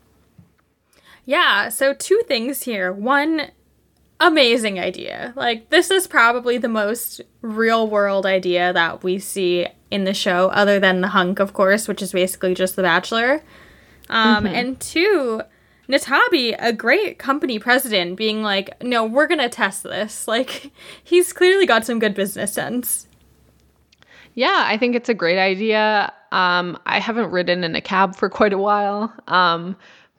Yeah, so two things here. One, amazing idea. Like, this is probably the most real world idea that we see in the show, other than The Hunk, of course, which is basically just The Bachelor. Um, mm-hmm. And two, Natabi, a great company president, being like, no, we're going to test this. Like, he's clearly got some good business sense. Yeah, I think it's a great idea. Um, I haven't ridden in a cab for quite a while. Um,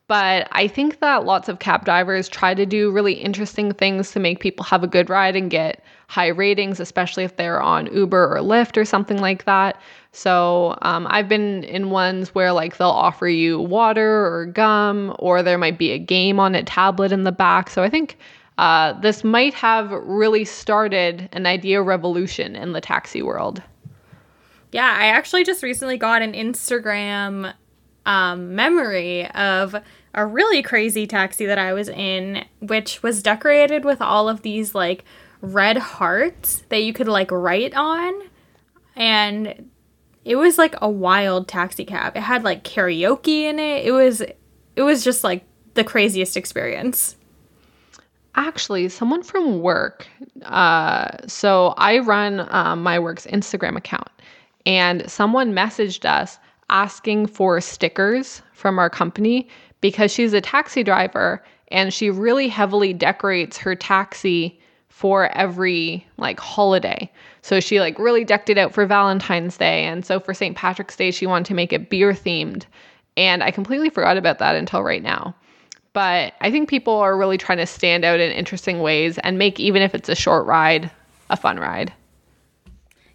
but I think that lots of cab drivers try to do really interesting things to make people have a good ride and get high ratings, especially if they're on Uber or Lyft or something like that. So um, I've been in ones where like they'll offer you water or gum, or there might be a game on a tablet in the back. So I think uh, this might have really started an idea revolution in the taxi world. Yeah, I actually just recently got an Instagram um, memory of a really crazy taxi that I was in, which was decorated with all of these like red hearts that you could like write on. And it was like a wild taxi cab. It had like karaoke in it. It was it was just like the craziest experience. Actually, someone from work. Uh, so I run um, my work's Instagram account, and someone messaged us asking for stickers from our company because she's a taxi driver and she really heavily decorates her taxi for every like holiday. So she like really decked it out for Valentine's Day and so for St. Patrick's Day she wanted to make it beer themed. And I completely forgot about that until right now. But I think people are really trying to stand out in interesting ways and make even if it's a short ride, a fun ride.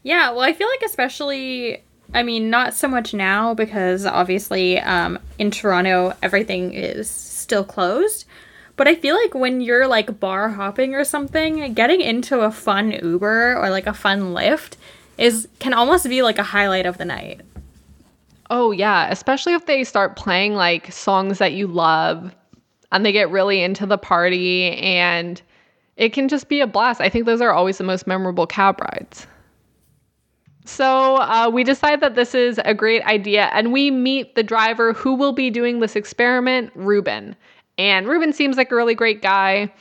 Yeah, well I feel like especially I mean, not so much now because obviously um, in Toronto everything is still closed. But I feel like when you're like bar hopping or something, getting into a fun Uber or like a fun Lyft is can almost be like a highlight of the night. Oh yeah, especially if they start playing like songs that you love and they get really into the party and it can just be a blast. I think those are always the most memorable cab rides. So uh, we decide that this is a great idea, and we meet the driver who will be doing this experiment, Ruben. And Ruben seems like a really great guy.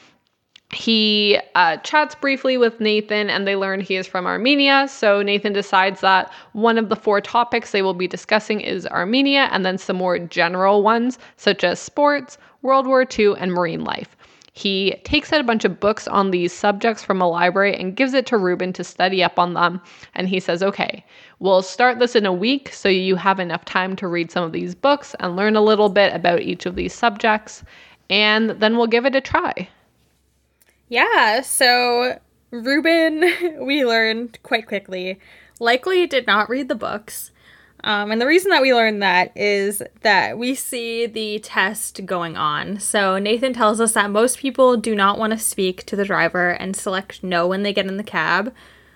He uh, chats briefly with Nathan, and they learn he is from Armenia. So Nathan decides that one of the four topics they will be discussing is Armenia, and then some more general ones, such as sports, World War II, and marine life. He takes out a bunch of books on these subjects from a library and gives it to Ruben to study up on them. And he says, okay, we'll start this in a week so you have enough time to read some of these books and learn a little bit about each of these subjects and then we'll give it a try. Yeah, so Ruben, we learned quite quickly, likely did not read the books. Um, and the reason that we learned that is that we see the test going on. So Nathan tells us that most people do not want to speak to the driver and select no when they get in the cab,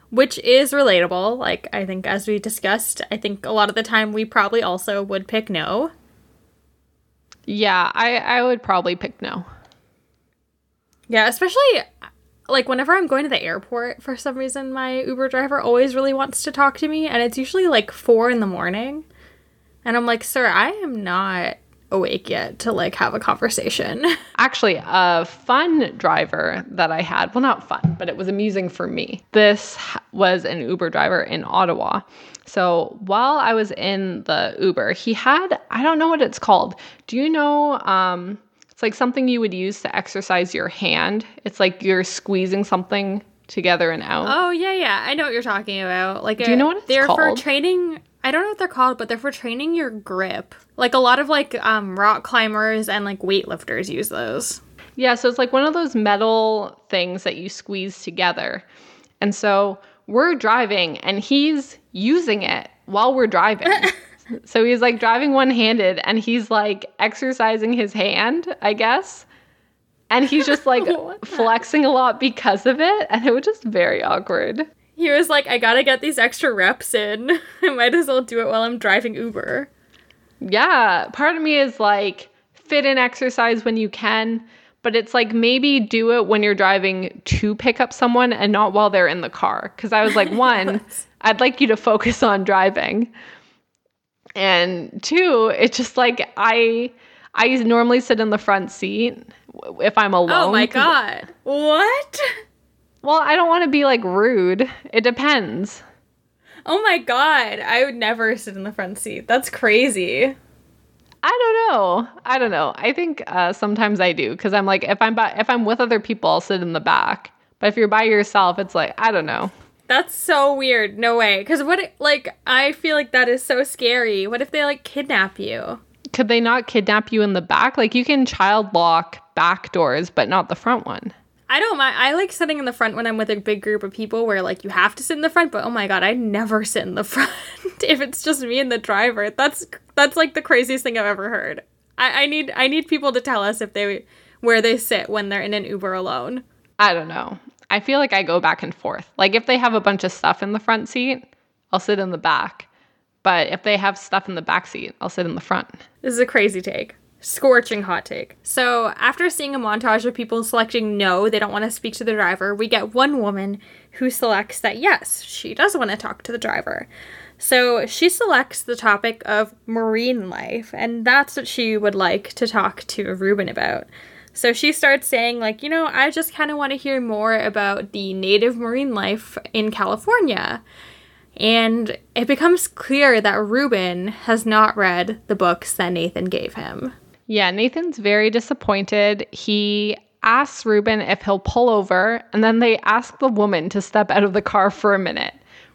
which is relatable. Like, I think as we discussed, I think a lot of the time we probably also would pick no. Yeah, I, I would probably pick no. Yeah, especially like whenever I'm going to the airport for some reason, my Uber driver always really wants to talk to me, and it's usually like four in the morning. And I'm like, sir, I am not awake yet to like have a conversation. Actually, a fun driver that I had, well, not fun, but it was amusing for me. This was an Uber driver in Ottawa. So while I was in the Uber, he had, I don't know what it's called. Do you know? Um, like something you would use to exercise your hand. It's like you're squeezing something together and out. Oh yeah, yeah. I know what you're talking about. Like, do you know what it's they're called? for training. I don't know what they're called, but they're for training your grip. Like a lot of like um, rock climbers and like weightlifters use those. Yeah, so it's like one of those metal things that you squeeze together. And so we're driving and he's using it while we're driving. so he's like driving one handed and he's like exercising his hand, I guess. And he's just like flexing a lot because of it. And it was just very awkward. He was like, I gotta get these extra reps in. I might as well do it while I'm driving Uber. Yeah. Part of me is like, fit in exercise when you can, but it's like maybe do it when you're driving to pick up someone and not while they're in the car. Cause I was like, one, I'd like you to focus on driving. And two, it's just like I I normally sit in the front seat if I'm alone. Oh my god. What? Well, I don't want to be like rude. It depends. Oh my god. I would never sit in the front seat. That's crazy. I don't know. I don't know. I think uh, sometimes I do because I'm like if I'm by, if I'm with other people, I'll sit in the back. But if you're by yourself, it's like I don't know. That's so weird. No way. Because what, like, I feel like that is so scary. What if they, like, kidnap you? Could they not kidnap you in the back? Like, you can child lock back doors, but not the front one. I don't mind. I like sitting in the front when I'm with a big group of people where like you have to sit in the front, but oh my god, I never sit in the front if it's just me and the driver. That's that's like the craziest thing I've ever heard. I, I need I need people to tell us if they where they sit when they're in an Uber alone. I don't know. I feel like I go back and forth. Like if they have a bunch of stuff in the front seat, I'll sit in the back. But if they have stuff in the back seat, I'll sit in the front. This is a crazy take. Scorching hot take. So, after seeing a montage of people selecting no, they don't want to speak to the driver, we get one woman who selects that yes, she does want to talk to the driver. So, she selects the topic of marine life, and that's what she would like to talk to Ruben about. So she starts saying, like, you know, I just kind of want to hear more about the native marine life in California. And it becomes clear that Ruben has not read the books that Nathan gave him. Yeah, Nathan's very disappointed. He asks Ruben if he'll pull over, and then they ask the woman to step out of the car for a minute,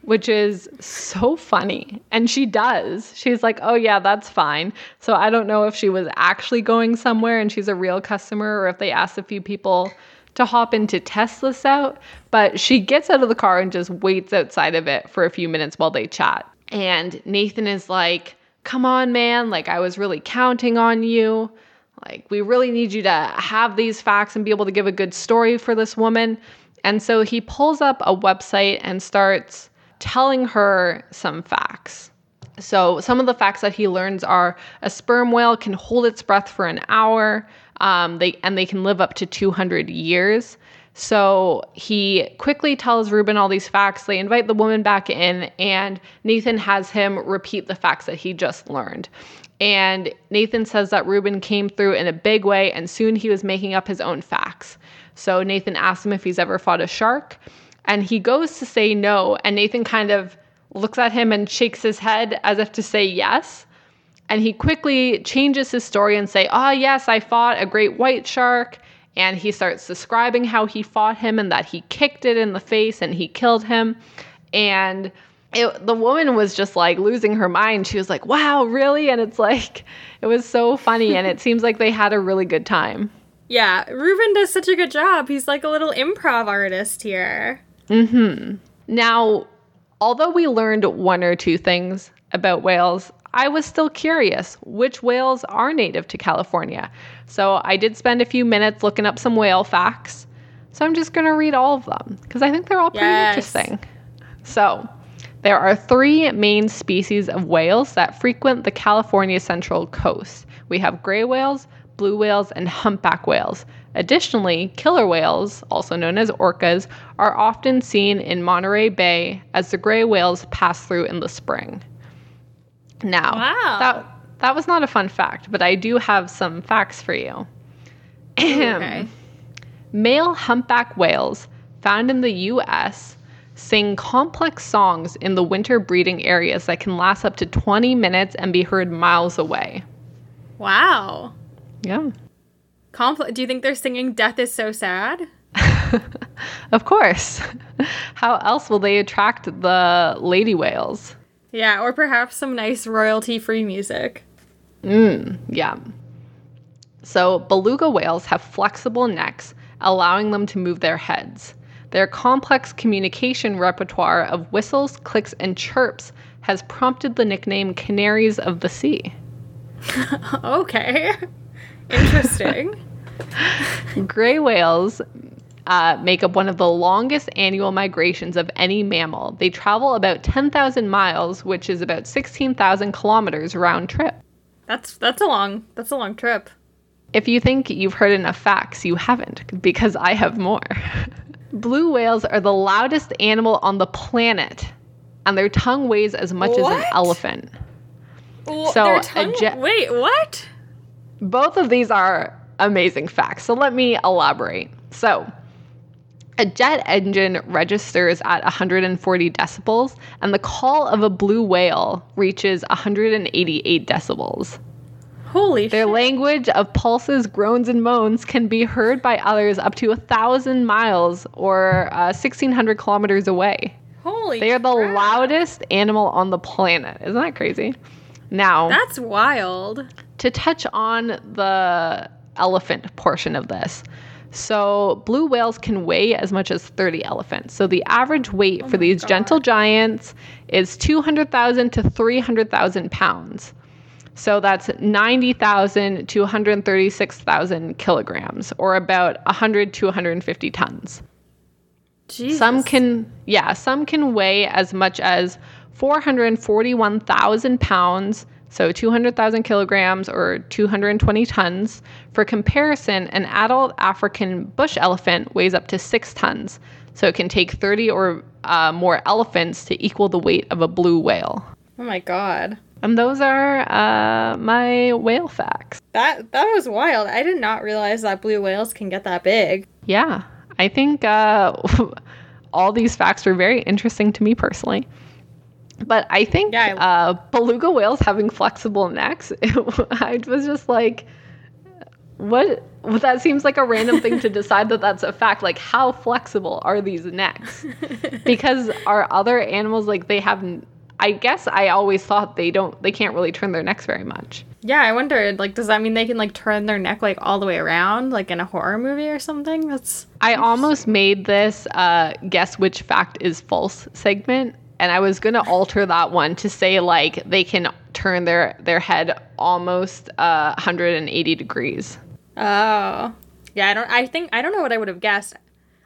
which is so funny. And she does. She's like, oh, yeah, that's fine. So I don't know if she was actually going somewhere and she's a real customer or if they asked a few people to hop in to test this out. But she gets out of the car and just waits outside of it for a few minutes while they chat. And Nathan is like, Come on, man. Like, I was really counting on you. Like, we really need you to have these facts and be able to give a good story for this woman. And so he pulls up a website and starts telling her some facts. So, some of the facts that he learns are a sperm whale can hold its breath for an hour, um, they, and they can live up to 200 years. So he quickly tells Ruben all these facts. They invite the woman back in, and Nathan has him repeat the facts that he just learned. And Nathan says that Ruben came through in a big way, and soon he was making up his own facts. So Nathan asks him if he's ever fought a shark, and he goes to say no, and Nathan kind of looks at him and shakes his head as if to say yes. And he quickly changes his story and say, "Ah, oh, yes, I fought a great white shark." and he starts describing how he fought him and that he kicked it in the face and he killed him. And it, the woman was just like losing her mind. She was like wow really? And it's like it was so funny and it seems like they had a really good time. Yeah Ruben does such a good job. He's like a little improv artist here mm-hmm now although we learned one or two things about whales I was still curious which whales are native to California. So I did spend a few minutes looking up some whale facts. So I'm just going to read all of them because I think they're all pretty yes. interesting. So there are three main species of whales that frequent the California Central Coast. We have gray whales, blue whales, and humpback whales. Additionally, killer whales, also known as orcas, are often seen in Monterey Bay as the gray whales pass through in the spring. Now, wow. that that was not a fun fact, but I do have some facts for you. okay. Male humpback whales found in the US sing complex songs in the winter breeding areas that can last up to 20 minutes and be heard miles away. Wow. Yeah. Compl- Do you think they're singing Death is So Sad? of course. How else will they attract the lady whales? Yeah, or perhaps some nice royalty free music. Mmm, yeah. So, beluga whales have flexible necks, allowing them to move their heads. Their complex communication repertoire of whistles, clicks, and chirps has prompted the nickname canaries of the sea. okay. Interesting. Gray whales uh, make up one of the longest annual migrations of any mammal. They travel about 10,000 miles, which is about 16,000 kilometers round trip. That's that's a long that's a long trip. If you think you've heard enough facts, you haven't, because I have more. Blue whales are the loudest animal on the planet, and their tongue weighs as much what? as an elephant. Well, so, tongue, je- wait, what? Both of these are amazing facts. So let me elaborate. So, a jet engine registers at 140 decibels, and the call of a blue whale reaches 188 decibels. Holy Their shit. language of pulses, groans, and moans can be heard by others up to a thousand miles or uh, 1,600 kilometers away. Holy They are the crap. loudest animal on the planet. Isn't that crazy? Now, that's wild. To touch on the elephant portion of this, so, blue whales can weigh as much as 30 elephants. So, the average weight oh for these God. gentle giants is 200,000 to 300,000 pounds. So, that's 90,000 to 136,000 kilograms, or about 100 to 150 tons. Jesus. Some can, yeah, some can weigh as much as 441,000 pounds so 200,000 kilograms or 220 tons. For comparison, an adult African bush elephant weighs up to six tons, so it can take 30 or uh, more elephants to equal the weight of a blue whale. Oh my god. And those are uh, my whale facts. That that was wild. I did not realize that blue whales can get that big. Yeah, I think uh, all these facts were very interesting to me personally. But I think yeah, I, uh, beluga whales having flexible necks, it, I was just like, what? Well, that seems like a random thing to decide that that's a fact. Like, how flexible are these necks? because our other animals, like, they have. I guess I always thought they don't. They can't really turn their necks very much. Yeah, I wondered. Like, does that mean they can like turn their neck like all the way around, like in a horror movie or something? That's. I almost made this uh, guess which fact is false segment and I was gonna alter that one to say like they can turn their their head almost uh, 180 degrees. Oh, yeah. I don't. I think I don't know what I would have guessed.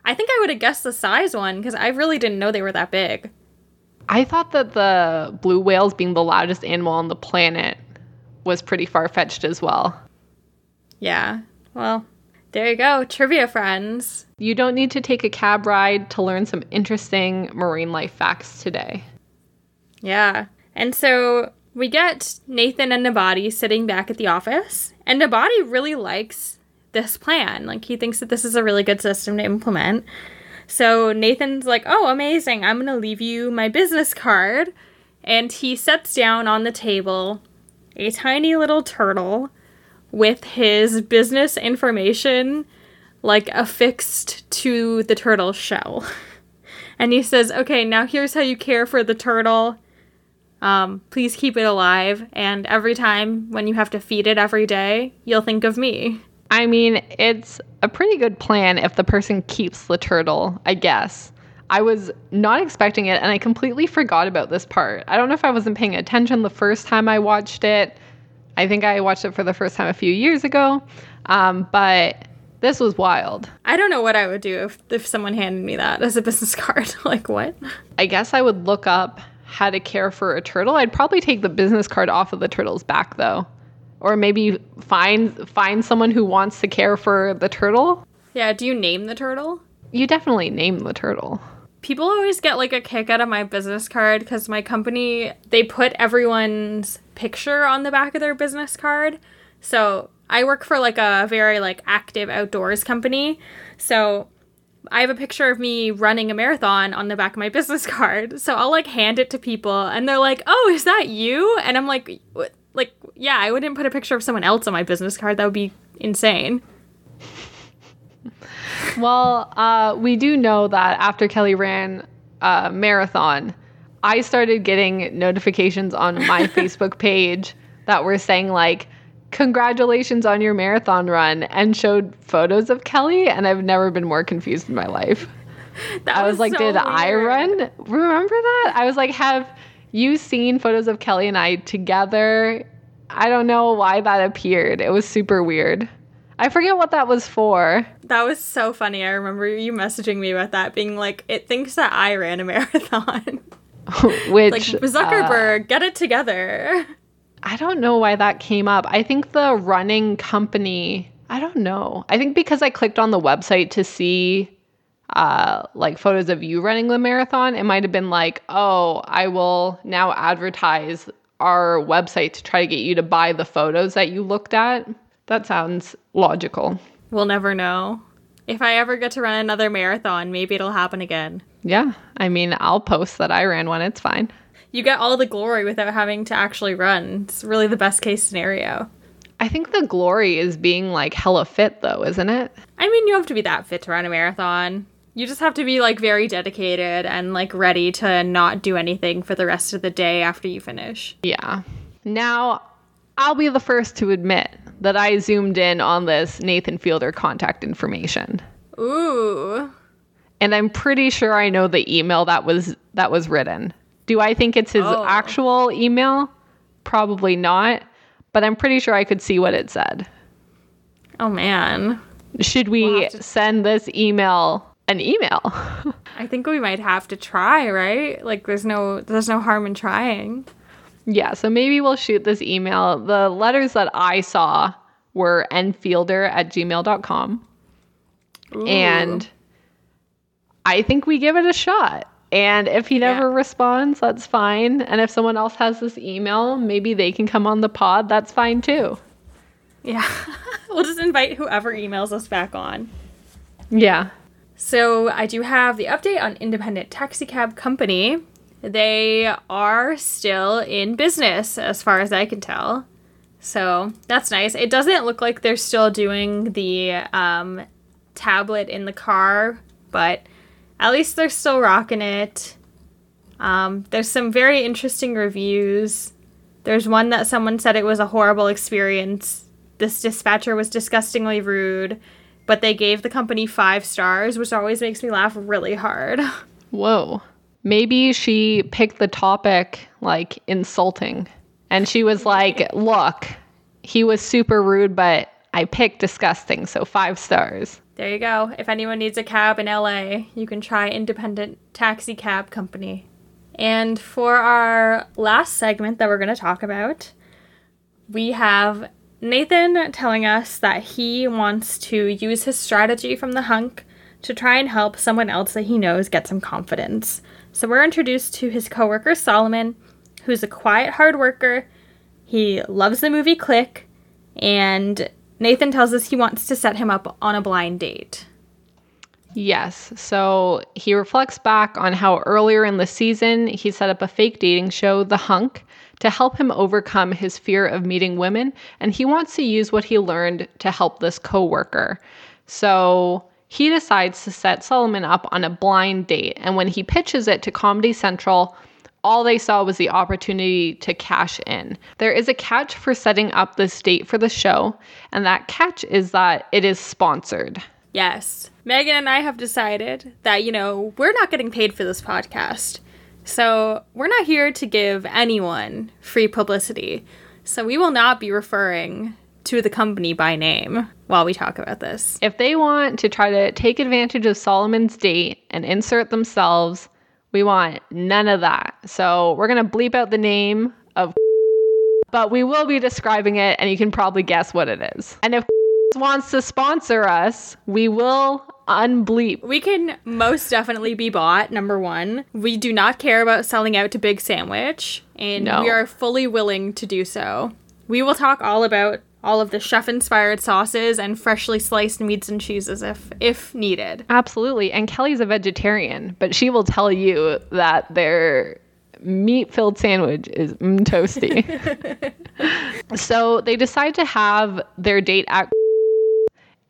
I think I would have guessed the size one because I really didn't know they were that big. I thought that the blue whales being the loudest animal on the planet was pretty far fetched as well. Yeah. Well, there you go, trivia friends. You don't need to take a cab ride to learn some interesting marine life facts today. Yeah. And so we get Nathan and Nabati sitting back at the office, and Nabati really likes this plan. Like, he thinks that this is a really good system to implement. So Nathan's like, Oh, amazing. I'm going to leave you my business card. And he sets down on the table a tiny little turtle with his business information like affixed to the turtle shell. and he says, Okay, now here's how you care for the turtle. Um, please keep it alive. And every time when you have to feed it every day, you'll think of me. I mean, it's a pretty good plan if the person keeps the turtle, I guess. I was not expecting it and I completely forgot about this part. I don't know if I wasn't paying attention the first time I watched it. I think I watched it for the first time a few years ago. Um, but this was wild. I don't know what I would do if, if someone handed me that as a business card. like, what? I guess I would look up how to care for a turtle. I'd probably take the business card off of the turtle's back though. Or maybe find find someone who wants to care for the turtle. Yeah, do you name the turtle? You definitely name the turtle. People always get like a kick out of my business card because my company, they put everyone's picture on the back of their business card. So I work for like a very like active outdoors company. So I have a picture of me running a marathon on the back of my business card. So I'll like hand it to people and they're like, "Oh, is that you?" And I'm like, what? like, yeah, I wouldn't put a picture of someone else on my business card. That would be insane. Well, uh, we do know that after Kelly ran a marathon, I started getting notifications on my Facebook page that were saying like, "Congratulations on your marathon run," and showed photos of Kelly. And I've never been more confused in my life. That I was, was like, so "Did weird. I run?" Remember that? I was like, "Have you seen photos of Kelly and I together?" I don't know why that appeared. It was super weird. I forget what that was for. That was so funny. I remember you messaging me about that, being like, it thinks that I ran a marathon. Which like Zuckerberg, uh, get it together. I don't know why that came up. I think the running company. I don't know. I think because I clicked on the website to see uh, like photos of you running the marathon, it might have been like, oh, I will now advertise our website to try to get you to buy the photos that you looked at. That sounds logical. We'll never know. If I ever get to run another marathon, maybe it'll happen again. Yeah. I mean, I'll post that I ran one. It's fine. You get all the glory without having to actually run. It's really the best case scenario. I think the glory is being like hella fit, though, isn't it? I mean, you have to be that fit to run a marathon. You just have to be like very dedicated and like ready to not do anything for the rest of the day after you finish. Yeah. Now, I'll be the first to admit that I zoomed in on this Nathan Fielder contact information. Ooh. And I'm pretty sure I know the email that was that was written. Do I think it's his oh. actual email? Probably not, but I'm pretty sure I could see what it said. Oh man. Should we we'll to... send this email an email? I think we might have to try, right? Like there's no there's no harm in trying. Yeah, so maybe we'll shoot this email. The letters that I saw were nfielder at gmail.com. Ooh. And I think we give it a shot. And if he never yeah. responds, that's fine. And if someone else has this email, maybe they can come on the pod. That's fine too. Yeah. we'll just invite whoever emails us back on. Yeah. So I do have the update on Independent Taxi Cab Company. They are still in business, as far as I can tell. So that's nice. It doesn't look like they're still doing the um, tablet in the car, but at least they're still rocking it. Um, there's some very interesting reviews. There's one that someone said it was a horrible experience. This dispatcher was disgustingly rude, but they gave the company five stars, which always makes me laugh really hard. Whoa. Maybe she picked the topic like insulting. And she was like, look, he was super rude, but I picked disgusting, so five stars. There you go. If anyone needs a cab in LA, you can try Independent Taxi Cab Company. And for our last segment that we're going to talk about, we have Nathan telling us that he wants to use his strategy from the hunk to try and help someone else that he knows get some confidence. So we're introduced to his coworker Solomon, who's a quiet hard worker. He loves the movie Click, and Nathan tells us he wants to set him up on a blind date. Yes. So he reflects back on how earlier in the season he set up a fake dating show, The Hunk, to help him overcome his fear of meeting women, and he wants to use what he learned to help this coworker. So he decides to set Solomon up on a blind date, and when he pitches it to Comedy Central, all they saw was the opportunity to cash in. There is a catch for setting up this date for the show, and that catch is that it is sponsored. Yes. Meagan and I have decided that, you know, we're not getting paid for this podcast. So we're not here to give anyone free publicity. So we will not be referring to the company by name while we talk about this. If they want to try to take advantage of Solomon's date and insert themselves, we want none of that. So we're going to bleep out the name of, but we will be describing it and you can probably guess what it is. And if wants to sponsor us, we will unbleep. We can most definitely be bought, number one. We do not care about selling out to Big Sandwich, and No. we are fully willing to do so. We will talk all about all of the chef inspired sauces and freshly sliced meats and cheeses if if needed. Absolutely. And Kelly's a vegetarian, but she will tell you that their meat filled sandwich is mm, toasty. so they decide to have their date at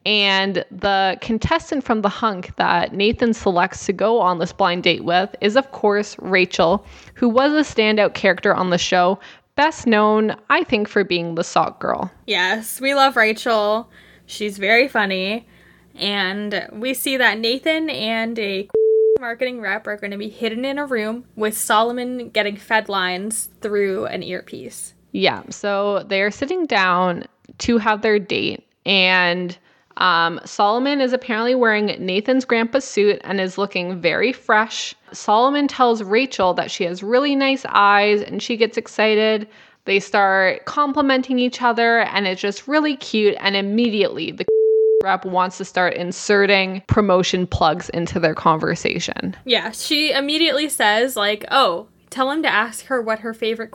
and the contestant from the hunk that Nathan selects to go on this blind date with is, of course, Rachel, who was a standout character on the show, best known, I think, for being the sock girl. Yes, we love Rachel. She's very funny. And we see that Nathan and a marketing rep are going to be hidden in a room with Solomon getting fed lines through an earpiece. Yeah, so they are sitting down to have their date, and um, Solomon is apparently wearing Nathan's grandpa's suit and is looking very fresh. Solomon tells Rachel that she has really nice eyes, and she gets excited. They start complimenting each other, and it's just really cute. And immediately, the rep wants to start inserting promotion plugs into their conversation. Yeah, she immediately says, like, oh, tell him to ask her what her favorite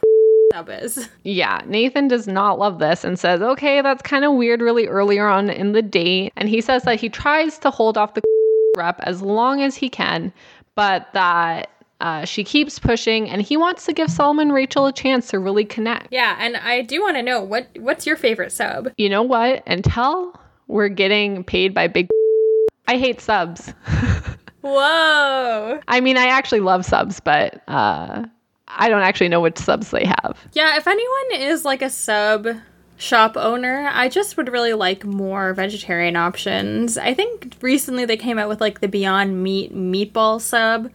sub is. Yeah, Nathan does not love this and says, okay, that's kind of weird really earlier on in the date. And he says that he tries to hold off the rep as long as he can, but that uh, she keeps pushing and he wants to give Solomon Rachel a chance to really connect. Yeah, and I do want to know what what's your favorite sub? You know what? Until we're getting paid by big, I hate subs. Whoa. I mean, I actually love subs, but uh, I don't actually know which subs they have. Yeah, if anyone is like a sub shop owner, I just would really like more vegetarian options. I think recently they came out with like the Beyond Meat meatball sub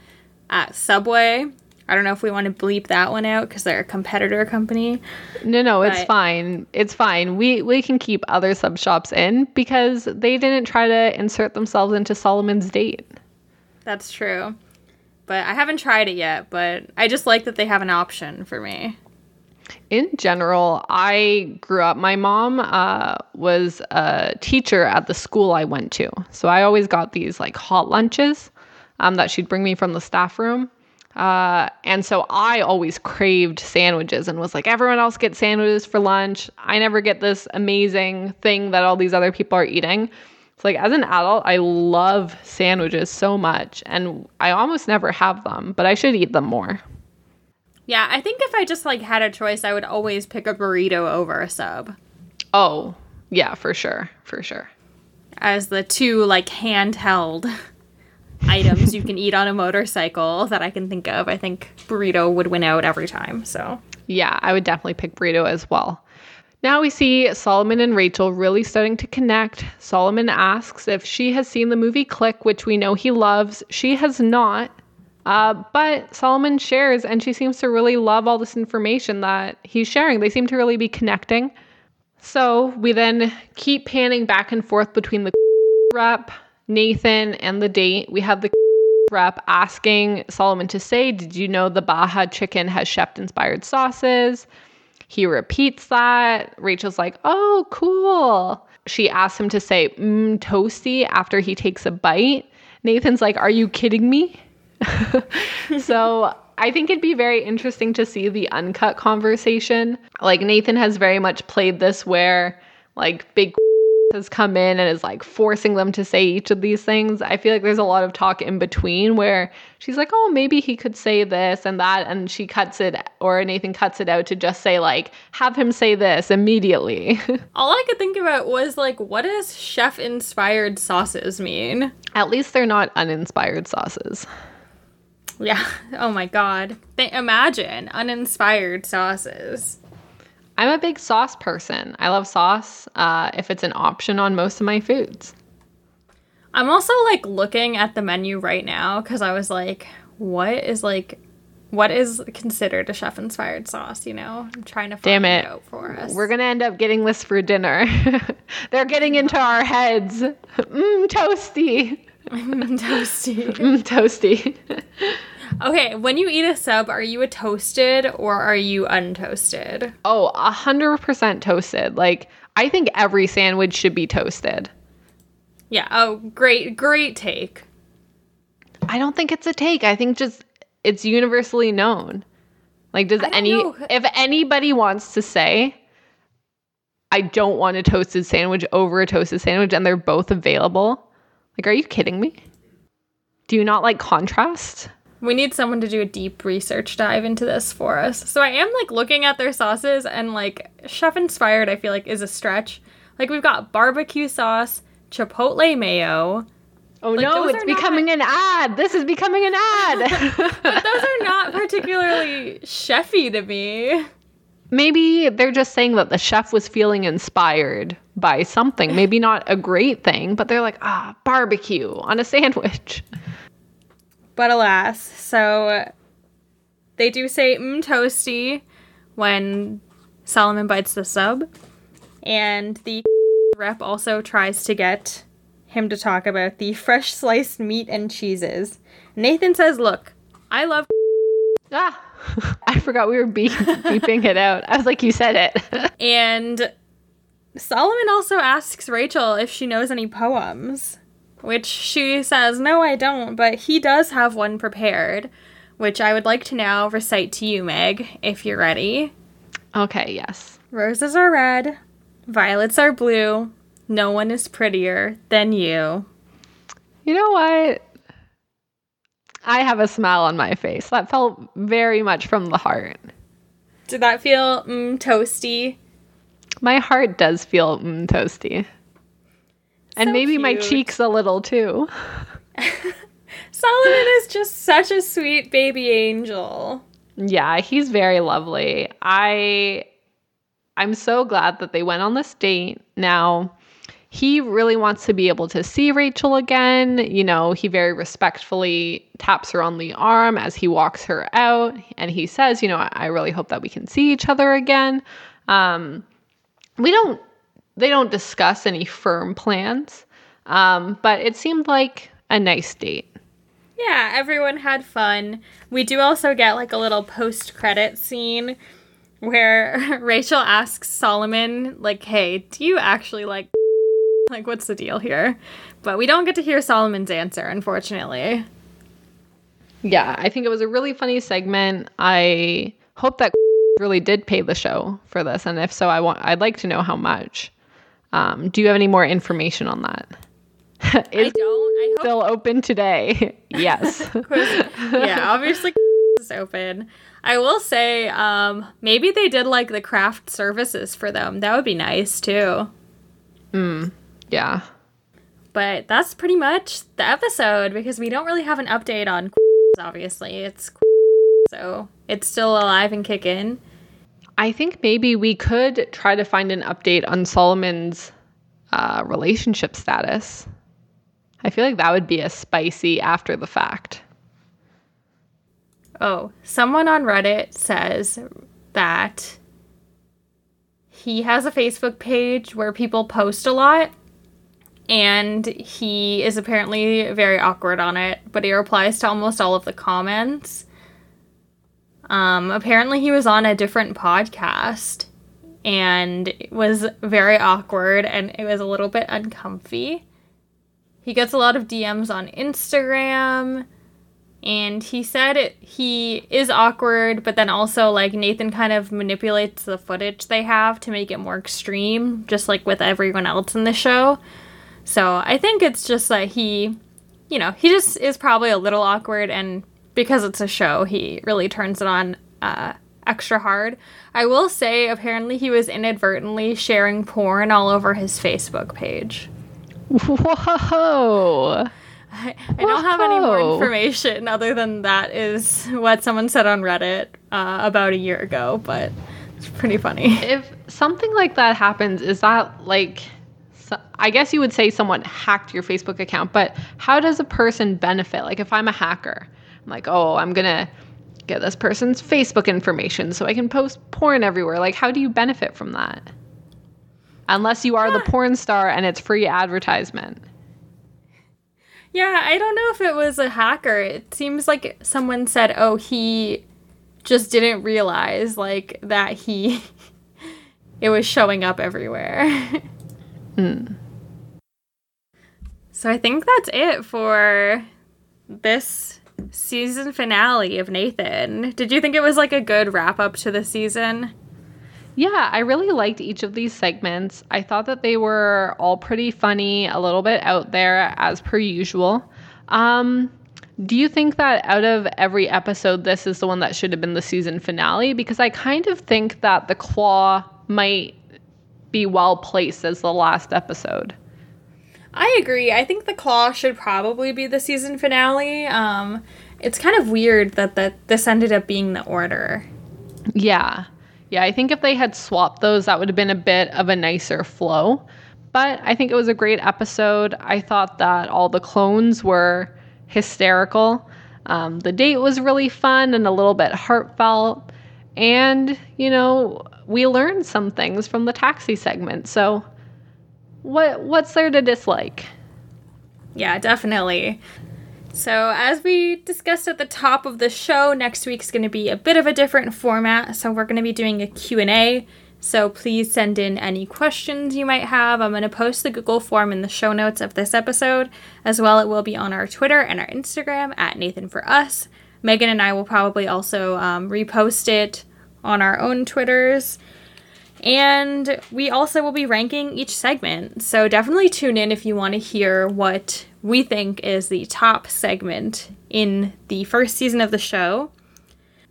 at Subway. I don't know if we want to bleep that one out because they're a competitor company. No, no, it's fine. It's fine. We we can keep other sub shops in because they didn't try to insert themselves into Solomon's date. That's true. But I haven't tried it yet, but I just like that they have an option for me. In general, I grew up. My mom uh, was a teacher at the school I went to, so I always got these like hot lunches um, that she'd bring me from the staff room. Uh, and so I always craved sandwiches and was like, everyone else gets sandwiches for lunch. I never get this amazing thing that all these other people are eating. It's like as an adult, I love sandwiches so much, and I almost never have them, but I should eat them more. Yeah, I think if I just like had a choice, I would always pick a burrito over a sub Oh, yeah, for sure, for sure. as the two like handheld items you can eat on a motorcycle that I can think of. I think burrito would win out every time. So, Yeah, I would definitely pick burrito as well. Now we see Solomon and Rachel really starting to connect. Solomon asks if she has seen the movie Click, which we know he loves. She has not, Uh, but Solomon shares, and she seems to really love all this information that he's sharing. They seem to really be connecting. So we then keep panning back and forth between the rep, Nathan, and the date. We have the rep asking Solomon to say, Did you know the Baja chicken has chef inspired sauces? He repeats that. Rachel's like, Oh, cool. She asks him to say, Mmm, toasty after he takes a bite. Nathan's like, Are you kidding me? so I think it'd be very interesting to see the uncut conversation. Like Nathan has very much played this where like big has come in and is like forcing them to say each of these things. I feel like there's a lot of talk in between where she's like, "Oh, maybe he could say this and that," and she cuts it or Nathan cuts it out to just say like, "Have him say this immediately." All I could think about was like, what does chef inspired sauces mean? At least they're not uninspired sauces. Yeah. Oh my god. Th- imagine uninspired sauces. I'm a big sauce person. I love sauce uh, if it's an option on most of my foods. I'm also like looking at the menu right now because I was like, what is like, what is considered a chef inspired sauce? You know, I'm trying to find Damn it. out for us. We're gonna end up getting this for dinner. They're getting into our heads. Mmm, toasty. toasty. Mmm, toasty. Okay, when you eat a sub, are you a toasted or are you untoasted? oh, a hundred percent toasted. Like I think every sandwich should be toasted. Yeah. Oh, great, great take. I don't think it's a take. I think just it's universally known. Like, does any know. if anybody wants to say, I don't want a toasted sandwich over a toasted sandwich, and they're both available, like, are you kidding me? Do you not like contrast? We need someone to do a deep research dive into this for us. So I am like looking at their sauces and like chef inspired, I feel like is a stretch. Like we've got barbecue sauce, chipotle mayo. Oh Like, no, it's are not- becoming an ad. This is becoming an ad. But those are not particularly chefy to me. Maybe they're just saying that the chef was feeling inspired by something. Maybe not a great thing, but they're like, ah, barbecue on a sandwich. But alas, so they do say mm toasty when Solomon bites the sub. And the rep also tries to get him to talk about the fresh sliced meat and cheeses. Nathan says, Look, I love Ah, I forgot we were beep- beeping it out. I was like, you said it. and Solomon also asks Rachel if she knows any poems, which she says, No, I don't, but he does have one prepared, which I would like to now recite to you, Meg, if you're ready. okay, yes. Roses are red, violets are blue, no one is prettier than you. You know what? I have a smile on my face. That felt very much from the heart. Did that feel mm, toasty? My heart does feel mm, toasty. And So maybe my cheeks a little too. Solomon is just such a sweet baby angel. Yeah, he's very lovely. I I'm so glad that they went on this date. Now, he really wants to be able to see Rachel again. You know, he very respectfully taps her on the arm as he walks her out and he says, you know, I, I really hope that we can see each other again. Um we don't they don't discuss any firm plans. Um, but it seemed like a nice date. Yeah, everyone had fun. We do also get like a little post credit scene where Rachel asks Solomon, like, hey, do you actually like like what's the deal here? But we don't get to hear Solomon's answer, unfortunately. Yeah, I think it was a really funny segment. I hope that really did pay the show for this, and if so, I want I'd like to know how much. Um, do you have any more information on that? I don't. I hope still open today? yes. yeah, obviously is open. I will say, um, maybe they did like the craft services for them. That would be nice too. yeah. But that's pretty much the episode because we don't really have an update on obviously. It's so it's still alive and kicking. I think maybe we could try to find an update on Solomon's uh, relationship status. I feel like that would be a spicy after the fact. Oh, someone on Reddit says that he has a Facebook page where people post a lot and he is apparently very awkward on it, but he replies to almost all of the comments. Um, apparently, he was on a different podcast and it was very awkward and it was a little bit uncomfy. He gets a lot of DMs on Instagram and he said it, he is awkward, but then also like Nathan kind of manipulates the footage they have to make it more extreme, just like with everyone else in the show. So I think it's just that he, you know, he just is probably a little awkward, and because it's a show, he really turns it on uh, extra hard. I will say, apparently, he was inadvertently sharing porn all over his Facebook page. Whoa. I, I don't have any more information other than that is what someone said on Reddit uh, about a year ago, but it's pretty funny. If something like that happens, is that like, I guess you would say someone hacked your Facebook account, but how does a person benefit? Like, if I'm a hacker, I'm like, oh, I'm going to get this person's Facebook information so I can post porn everywhere. Like, how do you benefit from that? Unless you are the porn star and it's free advertisement. Yeah, I don't know if it was a hacker. It seems like someone said, "Oh, he just didn't realize like that he it was showing up everywhere." Hmm. So I think that's it for this season finale of Nathan. Did you think it was like a good wrap up to the season? Yeah, I really liked each of these segments. I thought that they were all pretty funny, a little bit out there as per usual. Um, do you think that out of every episode, this is the one that should have been the season finale? Because I kind of think that the claw might be well placed as the last episode. I agree. I think the claw should probably be the season finale. Um, it's kind of weird that that this ended up being the order. Yeah. Yeah, I think if they had swapped those, that would have been a bit of a nicer flow. But I think it was a great episode. I thought that all the clones were hysterical. Um, the date was really fun and a little bit heartfelt. And, you know, we learned some things from the taxi segment. So, what what's there to dislike? Yeah, definitely. So, as we discussed at the top of the show, next week's going to be a bit of a different format. So, we're going to be doing a Q&A. So, please send in any questions you might have. I'm going to post the Google form in the show notes of this episode. As well, it will be on our Twitter and our Instagram at Nathan for Us. Meagan and I will probably also um, repost it on our own Twitters. And we also will be ranking each segment. So definitely tune in if you want to hear what we think is the top segment in the first season of the show.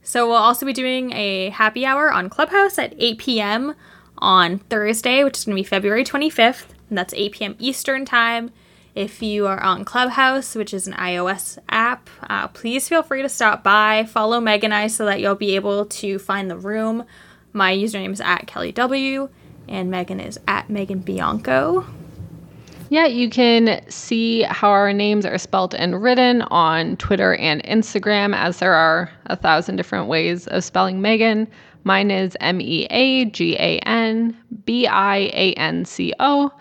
So we'll also be doing a happy hour on Clubhouse at 8 p.m. on Thursday, which is going to be February 25th, and that's 8 p.m. Eastern Time. If you are on Clubhouse, which is an iOS app, uh, please feel free to stop by. Follow Meg and I so that you'll be able to find the room. My username is at Kelly W, and Meagan is at Meagan Bianco. Yeah, you can see how our names are spelled and written on Twitter and Instagram, as there are a thousand different ways of spelling Megan. Mine is M E A G A N B I A N C O.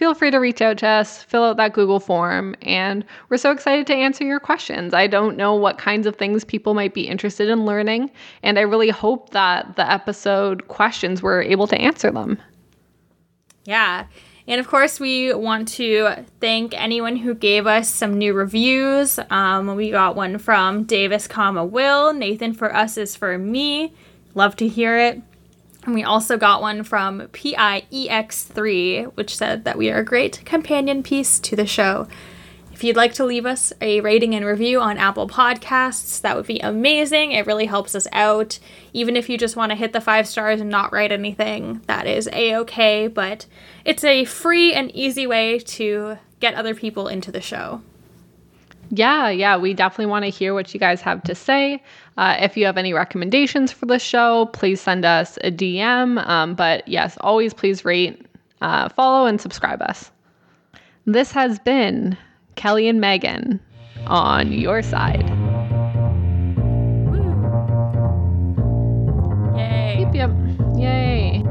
Feel free to reach out to us, fill out that Google form, and we're so excited to answer your questions. I don't know what kinds of things people might be interested in learning, and I really hope that the episode questions were able to answer them. Yeah. And of course, we want to thank anyone who gave us some new reviews. Um, we got one from Davis, comma Will. Nathan for us is for me. Love to hear it. And we also got one from PIEX3, which said that we are a great companion piece to the show. If you'd like to leave us a rating and review on Apple Podcasts, that would be amazing. It really helps us out. Even if you just want to hit the five stars and not write anything, that is a okay, but it's a free and easy way to get other people into the show. Yeah, yeah, we definitely want to hear what you guys have to say. Uh, if you have any recommendations for the show, please send us a DM. Um, but yes, always please rate, uh, follow, and subscribe us. This has been Kelly and Megan on your side. Woo. Yay. Yep, yep. Yay.